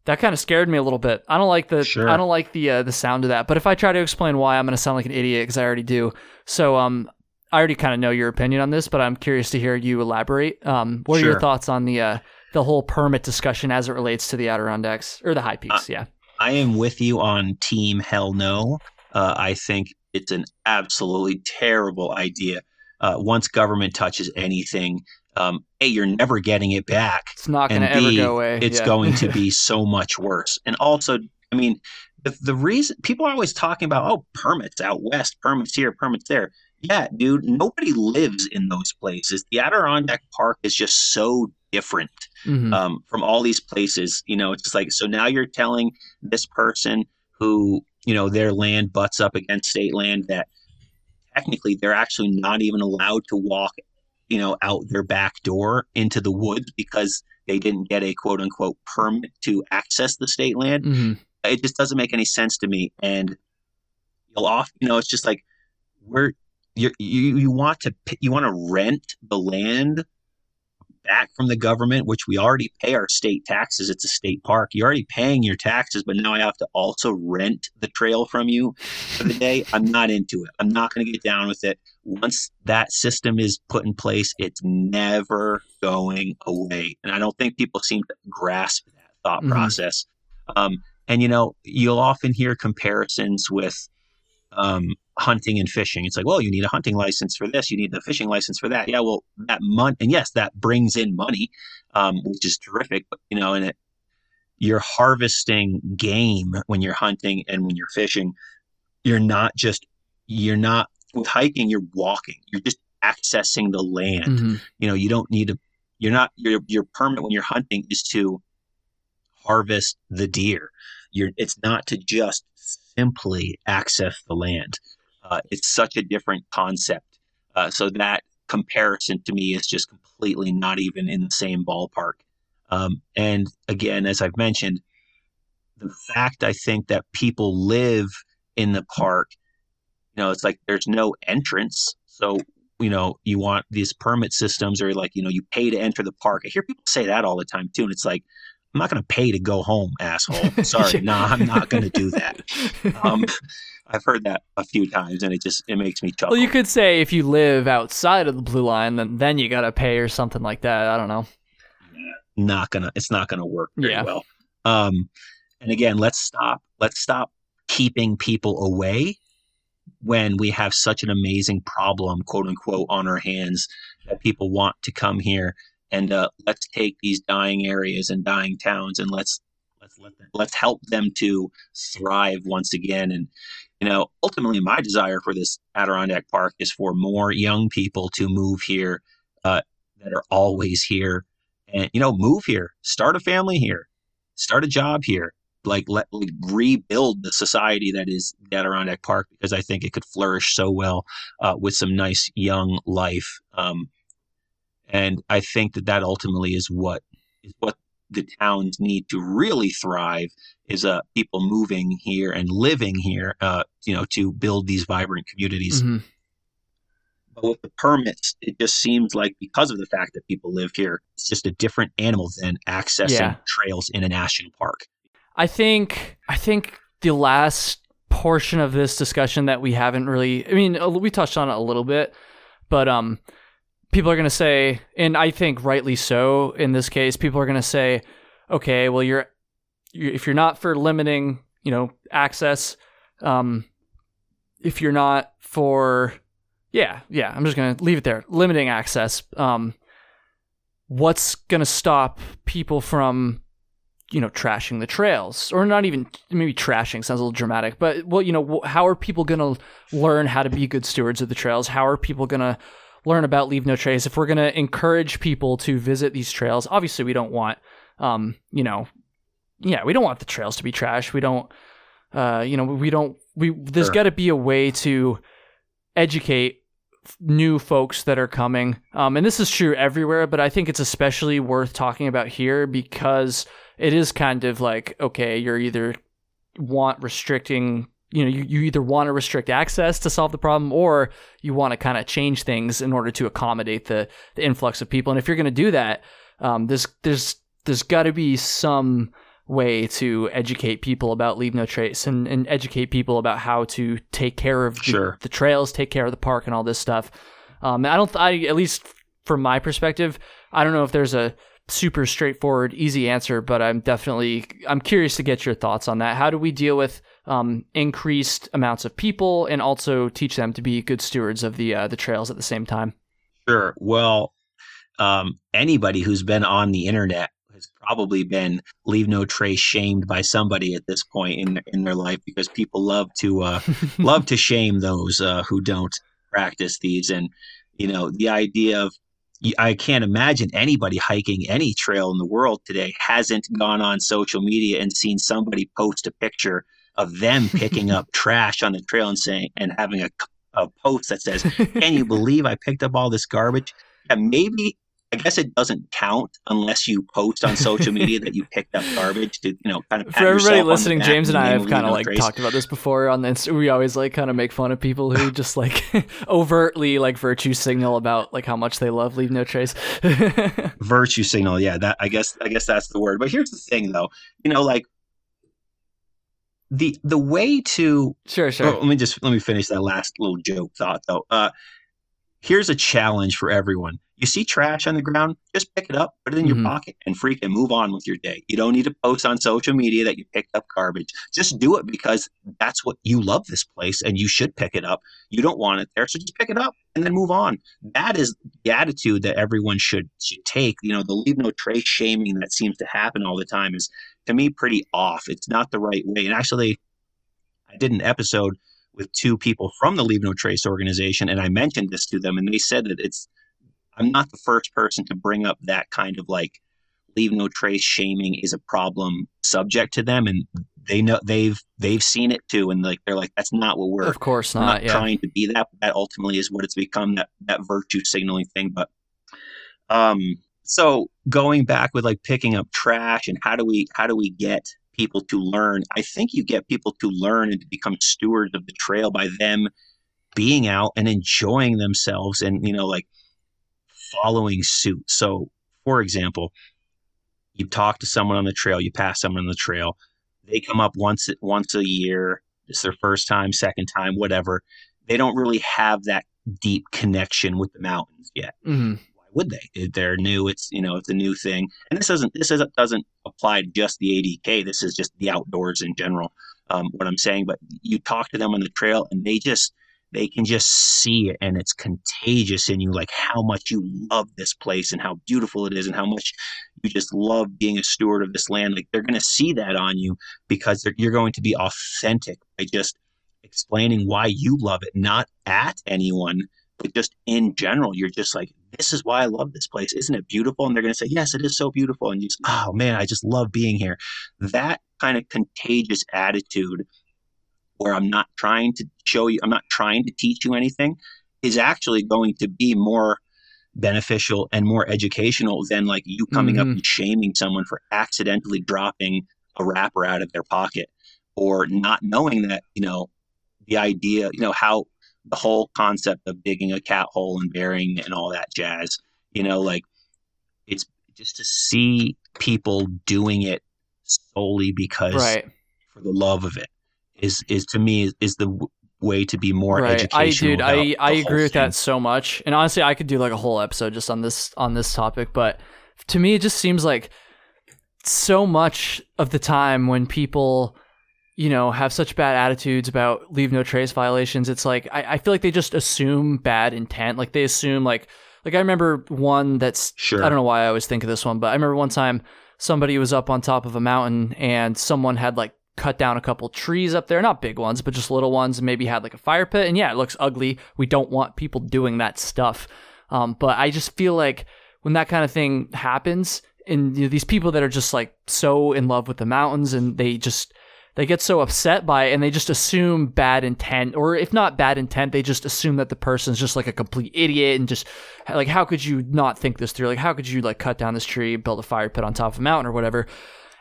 that kind of scared me a little bit. I don't like the Sure. I don't like the uh, the sound of that. But if I try to explain why, I'm gonna sound like an idiot because I already do. So um, I already kind of know your opinion on this, but I'm curious to hear you elaborate. Um, what are your thoughts on the uh the whole permit discussion as it relates to the Adirondacks or the High Peaks? yeah, I am with you on Team Hell No. Uh, I think it's an absolutely terrible idea. Uh, once government touches anything, um, A, you're never getting it back. it's not gonna and ever go away. it's Yeah. going to be so much worse. And also, I mean, the, the reason people are always talking about, oh, permits out west, permits here, permits there. Yeah, dude, nobody lives in those places. The Adirondack Park is just so different Mhm. um, from all these places. You know, it's just like, so now you're telling this person who, you know, their land butts up against state land that technically they're actually not even allowed to walk, you know, out their back door into the woods because they didn't get a quote unquote permit to access the state land. Mhm. It just doesn't make any sense to me. And you'll off, you know, it's just like we're you you you want to you want to rent the land back from the government, which we already pay our state taxes. It's a state park. You're already paying your taxes, but now I have to also rent the trail from you for the day. I'm not into it. I'm not going to get down with it. Once that system is put in place, it's never going away. And I don't think people seem to grasp that thought Mhm. process. Um, and you know, you'll often hear comparisons with um, hunting and fishing. It's like, well, you need a hunting license for this, you need a fishing license for that. Yeah, well, that money, and yes, that brings in money, um, which is terrific. But you know, and it, you're harvesting game when you're hunting and when you're fishing. You're not just you're not with hiking. You're walking. You're just accessing the land Mhm. you know you don't need to you're not your your permit when you're hunting is to harvest the deer you're it's not to just simply access the land uh, it's such a different concept uh, so that comparison to me is just completely not even in the same ballpark um, and again as i've mentioned the fact i think that people live in the park you know it's like there's no entrance so you know you want these permit systems or like you know you pay to enter the park i hear people say that all the time too and it's like i'm not going to pay to go home asshole sorry nah i'm not going to do that um, i've heard that a few times and it just it makes me chuckle Well, you could say if you live outside of the blue line, then then you gotta pay or something like that. I don't know. not gonna it's not gonna work very Yeah. well Um, and again, let's stop. Let's stop keeping people away when we have such an amazing problem, quote unquote, on our hands that people want to come here. And uh, let's take these dying areas and dying towns and let's let's let them, let's help them to thrive once again. And you know, ultimately, my desire for this Adirondack Park is for more young people to move here uh, that are always here, and you know, move here, start a family here, start a job here, like let like rebuild the society that is the Adirondack Park because I think it could flourish so well uh, with some nice young life. Um, and I think that that ultimately is what is what the towns need to really thrive is uh, people moving here and living here, uh, you know, to build these vibrant communities. Mm-hmm. But with the permits, it just seems like because of the fact that people live here, it's just a different animal than accessing yeah. trails in a national park. I think I think the last portion of this discussion that we haven't really I mean we touched on it a little bit, but um people are going to say, and I think rightly so in this case, people are going to say, okay, well, you're, you're, if you're not for limiting, you know, access, um, if you're not for, yeah, yeah, I'm just going to leave it there, limiting access, um, what's going to stop people from you know trashing the trails or not even maybe trashing sounds a little dramatic but well you know how are people going to learn how to be good stewards of the trails how are people going to learn about Leave No Trace, if we're going to encourage people to visit these trails, obviously we don't want, um, you know, yeah, we don't want the trails to be trash. We don't, uh, you know, we don't, we, there's sure. got to be a way to educate new folks that are coming. Um, and this is true everywhere, but I think it's especially worth talking about here because it is kind of like, okay, you're either want restricting you know, you, you either want to restrict access to solve the problem or you want to kind of change things in order to accommodate the, the influx of people. And if you're going to do that, um, there's, there's, there's got to be some way to educate people about leave no trace and, and educate people about how to take care of the, sure. the trails, take care of the park and all this stuff. Um, I don't, I, at least from my perspective, I don't know if there's a, super straightforward, easy answer, but I'm definitely I'm curious to get your thoughts on that. How do we deal with um, increased amounts of people and also teach them to be good stewards of the uh, the trails at the same time. Sure. Well, um, anybody who's been on the internet has probably been leave no trace shamed by somebody at this point in in their life because people love to uh, love to shame those uh, who don't practice these and you know the idea of I can't imagine anybody hiking any trail in the world today hasn't mm. gone on social media and seen somebody post a picture of them picking up trash on the trail and saying and having a, a post that says, "Can you believe I picked up all this garbage?" Yeah, maybe I guess it doesn't count unless you post on social media that you picked up garbage to, you know, kind of. For everybody listening, James and I have kind of like trace. talked about this before on this. We always like kind of make fun of people who just like overtly like virtue signal about like how much they love Leave No Trace. virtue signal, yeah. That I guess I guess that's the word. But here's the thing, though. You know, like the the way to sure sure. Oh, let me just let me finish that last little joke thought though. Uh, here's a challenge for everyone. You see trash on the ground, just pick it up, put it in mm-hmm. your pocket, and freaking move on with your day. You don't need to post on social media that you picked up garbage. Just do it because that's what you love this place and you should pick it up. You don't want it there, so just pick it up and then move on. That is the attitude that everyone should should take. You know, the leave no trace shaming that seems to happen all the time is to me pretty off. It's not the right way. And actually, I did an episode with two people from the Leave No Trace organization, and I mentioned this to them, and they said that it's I'm not the first person to bring up that kind of like leave no trace shaming is a problem subject to them and they know they've they've seen it too and like they're like that's not what we're of course not, not yeah. trying to be that that ultimately is what it's become that that virtue signaling thing but um so going back with like picking up trash and how do we how do we get people to learn i think you get people to learn and to become stewards of the trail by them being out and enjoying themselves and you know like following suit so for example you talk to someone on the trail you pass someone on the trail they come up once once a year it's their first time second time whatever they don't really have that deep connection with the mountains yet mm-hmm would they? They're new. It's you know it's a new thing, and this doesn't this doesn't doesn't apply to just the ADK. This is just the outdoors in general. Um, what I'm saying, but you talk to them on the trail, and they just they can just see it, and it's contagious in you, like how much you love this place and how beautiful it is, and how much you just love being a steward of this land. Like they're going to see that on you because you're going to be authentic by just explaining why you love it, not at anyone but just in general, you're just like, this is why I love this place. Isn't it beautiful? And they're going to say, yes, it is so beautiful. And you just, oh man, I just love being here. That kind of contagious attitude where I'm not trying to show you, I'm not trying to teach you anything is actually going to be more beneficial and more educational than like you coming mm-hmm. up and shaming someone for accidentally dropping a wrapper out of their pocket or not knowing that, you know, the idea, you know, how the whole concept of digging a cat hole and burying and all that jazz. You know, like it's just to see people doing it solely because right. for the love of it is is to me is, is the way to be more right. educational. I dude, I I agree with thing. that so much. And honestly, I could do like a whole episode just on this on this topic, but to me it just seems like so much of the time when people you know, have such bad attitudes about leave no trace violations. It's like I, I feel like they just assume bad intent. Like they assume like like I remember one that's sure. I don't know why I always think of this one, but I remember one time somebody was up on top of a mountain and someone had like cut down a couple trees up there, not big ones, but just little ones, and maybe had like a fire pit. And yeah, it looks ugly. We don't want people doing that stuff. Um, but I just feel like when that kind of thing happens, and you know, these people that are just like so in love with the mountains and they just they get so upset by it and they just assume bad intent or if not bad intent they just assume that the person's just like a complete idiot and just like how could you not think this through like how could you like cut down this tree build a fire pit on top of a mountain or whatever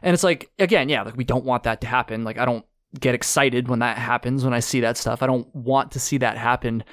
and it's like again yeah like we don't want that to happen like i don't get excited when that happens when i see that stuff i don't want to see that happen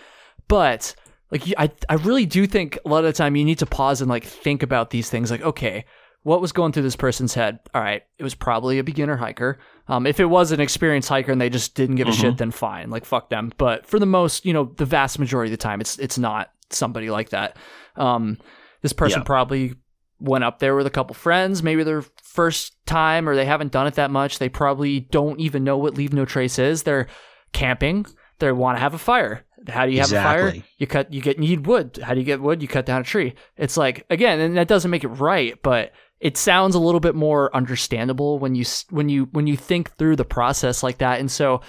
but like I, I really do think a lot of the time you need to pause and like think about these things like okay what was going through this person's head? All right, it was probably a beginner hiker. Um, if it was an experienced hiker and they just didn't give a mm-hmm. shit, then fine, like fuck them. But for the most, you know, the vast majority of the time, it's it's not somebody like that. Um, this person probably went up there with a couple friends, maybe their first time, or they haven't done it that much. They probably don't even know what leave no trace is. They're camping. They want to have a fire. How do you have exactly. a fire? You cut. You get need wood. How do you get wood? You cut down a tree. It's like again, and that doesn't make it right, but it sounds a little bit more understandable when you when you when you think through the process like that. And so,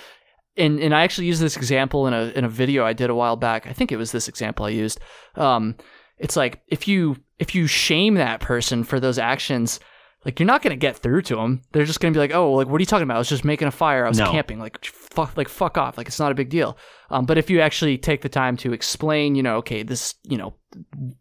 and and I actually used this example in a in a video I did a while back. I think it was this example I used. Um, it's like if you if you shame that person for those actions, like you're not gonna get through to them. They're just gonna be like, oh, like what are you talking about? I was just making a fire. I was no. camping. Like fuck, like fuck off. Like it's not a big deal. Um, but if you actually take the time to explain, you know, okay, this, you know,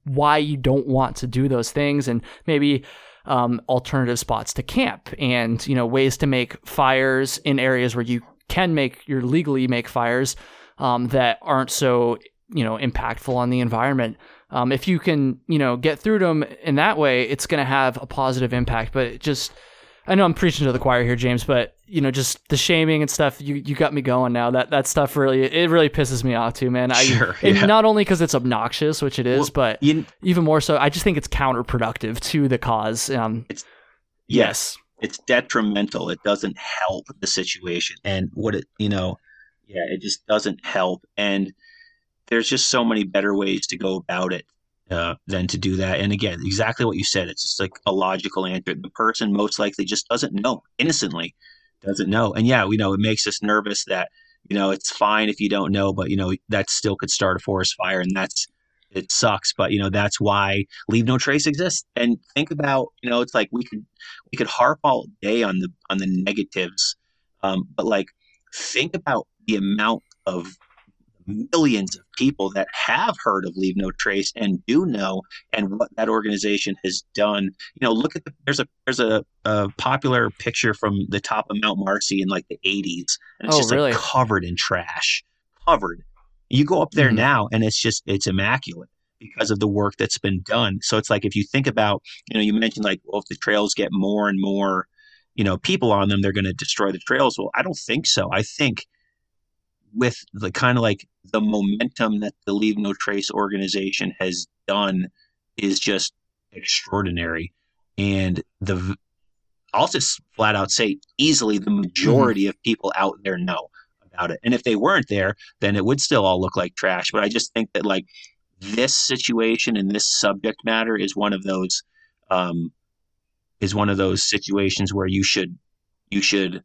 why you don't want to do those things, and maybe um, alternative spots to camp and you know ways to make fires in areas where you can make your legally make fires um, that aren't so you know impactful on the environment. Um, if you can you know get through to them in that way, it's going to have a positive impact. But just I know I'm preaching to the choir here, James, but you know, just the shaming and stuff. You you got me going now. That that stuff really it really pisses me off too, man. I, sure. Yeah. Not only because it's obnoxious, which it is, well, but you, even more so, I just think it's counterproductive to the cause. Um, it's yes, it's detrimental. It doesn't help the situation, and what it you know, yeah, it just doesn't help. And there's just so many better ways to go about it uh, than to do that. And again, exactly what you said. It's just like a logical answer. The person most likely just doesn't know innocently, doesn't know. And yeah, we know it makes us nervous that, you know, it's fine if you don't know, but, you know, that still could start a forest fire. And that's, it sucks, but you know that's why leave no trace exists. And think about you know it's like we could we could harp all day on the on the negatives, um, but like think about the amount of millions of people that have heard of Leave No Trace and do know and what that organization has done. You know, look at the there's a there's a, a popular picture from the top of Mount Marcy in like the 80s, and it's oh, just really? like covered in trash, covered. You go up there mm-hmm. now, and it's just it's immaculate because of the work that's been done. So it's like if you think about, you know, you mentioned like, well, if the trails get more and more, you know, people on them, they're going to destroy the trails. Well, I don't think so. I think with the kind of like the momentum that the Leave No Trace organization has done is just extraordinary. And the I'll just flat out say easily the majority mm-hmm. of people out there know about it. And if they weren't there, then it would still all look like trash. But I just think that like this situation and this subject matter is one of those um, is one of those situations where you should you should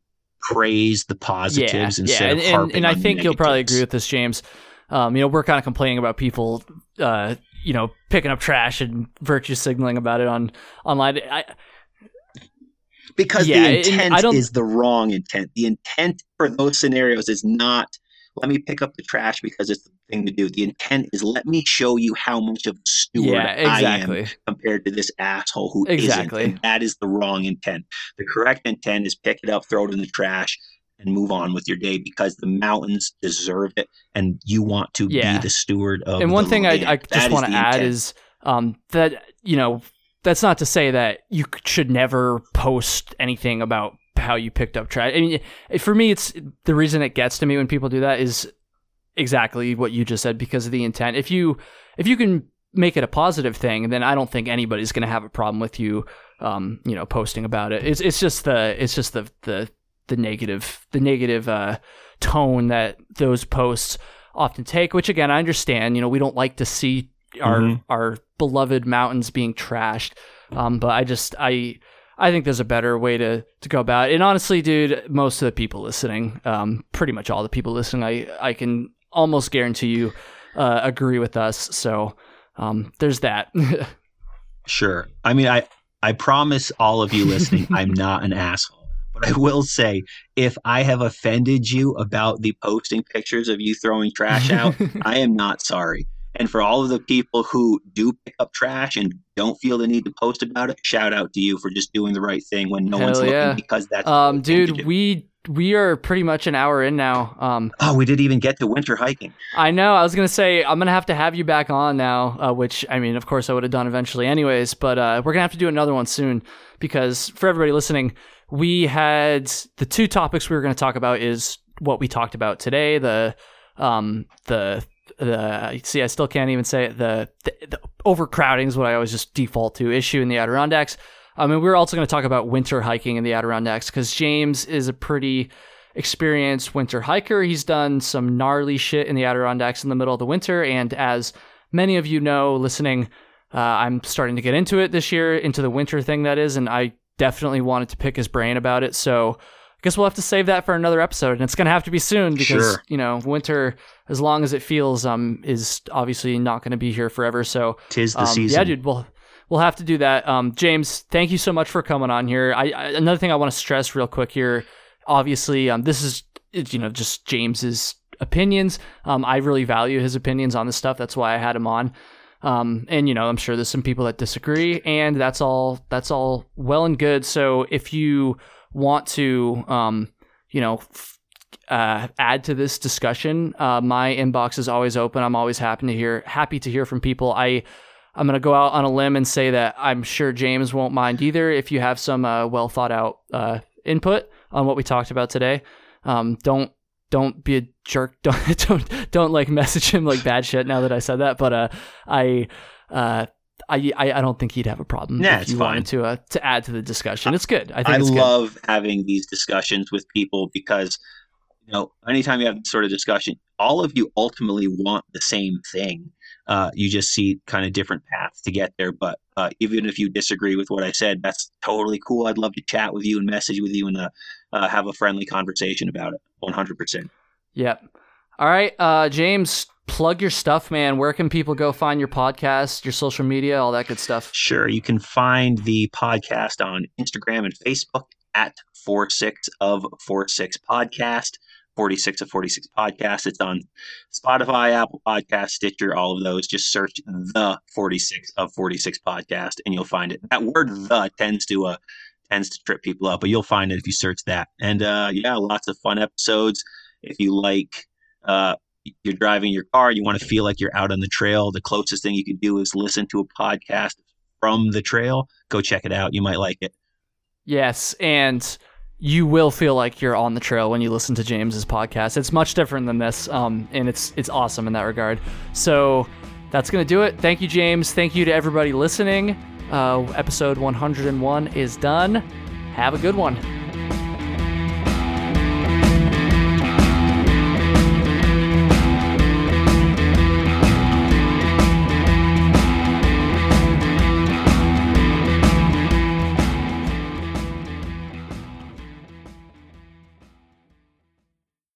praise the positives yeah, instead yeah. and, of harping and, and I think you'll probably agree with this, James. Um, you know, we're kind of complaining about people, uh, you know, picking up trash and virtue signaling about it on online. I, because yeah, the intent is the wrong intent. The intent for those scenarios is not let me pick up the trash because it's the thing to do. The intent is let me show you how much of a steward yeah, exactly. I am compared to this asshole who exactly. isn't. And that is the wrong intent. The correct intent is pick it up, throw it in the trash, and move on with your day because the mountains deserve it, and you want to yeah. be the steward of. And one thing I, I, just want to add intent. is um, that you know that's not to say that you should never post anything about how you picked up trash. I mean, for me, it's the reason it gets to me when people do that is exactly what you just said because of the intent. If you if you can make it a positive thing, then I don't think anybody's going to have a problem with you, um, you know, posting about it. It's it's just the it's just the the the negative the negative uh, tone that those posts often take. Which again, I understand. You know, we don't like to see our mm-hmm. our beloved mountains being trashed. Um, but I just I I think there's a better way to to go about it. And honestly, dude, most of the people listening, um, pretty much all the people listening, I I can almost guarantee you uh, agree with us. So um, there's that. sure. I mean, I I promise all of you listening, I'm not an asshole. But I will say, if I have offended you about the posting pictures of you throwing trash out, I am not sorry. And for all of the people who do pick up trash and don't feel the need to post about it, shout out to you for just doing the right thing when no Hell one's yeah. looking because that's um, dude, we we are pretty much an hour in now. Um, oh, we didn't even get to winter hiking. I know. I was gonna say I'm gonna have to have you back on now, uh, which I mean, of course, I would have done eventually, anyways. But uh, we're gonna have to do another one soon because for everybody listening, we had the two topics we were gonna talk about is what we talked about today, the um, the the see, I still can't even say it. The, the, the overcrowding is what I always just default to issue in the Adirondacks. I mean, we're also going to talk about winter hiking in the Adirondacks because James is a pretty experienced winter hiker. He's done some gnarly shit in the Adirondacks in the middle of the winter, and as many of you know, listening, uh, I'm starting to get into it this year, into the winter thing that is, and I definitely wanted to pick his brain about it. So I guess we'll have to save that for another episode, and it's going to have to be soon because sure. you know winter, as long as it feels, um, is obviously not going to be here forever. So tis the um, season. Yeah, dude. We'll we'll have to do that. Um, James, thank you so much for coming on here. I, I another thing I want to stress real quick here. Obviously, um, this is you know just James's opinions. Um, I really value his opinions on this stuff. That's why I had him on. Um, and you know, I'm sure there's some people that disagree, and that's all. That's all well and good. So if you want to, um, you know, f- uh, add to this discussion, uh, my inbox is always open. I'm always happy to hear happy to hear from people. I I'm gonna go out on a limb and say that I'm sure James won't mind either if you have some uh, well thought out uh, input on what we talked about today. Um, don't don't be a jerk. Don't don't don't like message him like bad shit. Now that I said that, but uh, I uh, I, I, don't think he'd have a problem yeah, if you fine. wanted to uh, to add to the discussion. It's good. I think I love good. having these discussions with people because you know anytime you have this sort of discussion, all of you ultimately want the same thing. Uh, you just see kind of different paths to get there. But uh, even if you disagree with what I said, that's totally cool. I'd love to chat with you and message with you and uh, uh have a friendly conversation about it. One hundred percent. Yep. All right, uh, James plug your stuff, man. Where can people go find your podcast, your social media, all that good stuff? Sure. You can find the podcast on Instagram and Facebook at 46 of 46 podcast. 46 of 46 podcast. It's on Spotify, Apple Podcast, Stitcher, all of those. Just search the 46 of 46 podcast and you'll find it. That word the tends to uh tends to trip people up, but you'll find it if you search that. And uh yeah, lots of fun episodes. If you like uh you're driving your car, you want to feel like you're out on the trail, the closest thing you can do is listen to a podcast from the trail. Go check it out. You might like it. Yes, and you will feel like you're on the trail when you listen to James's podcast. It's much different than this, um, and it's it's awesome in that regard. So that's to do it. Thank you, James. Thank you to everybody listening. Uh, episode 101 is done. Have a good one.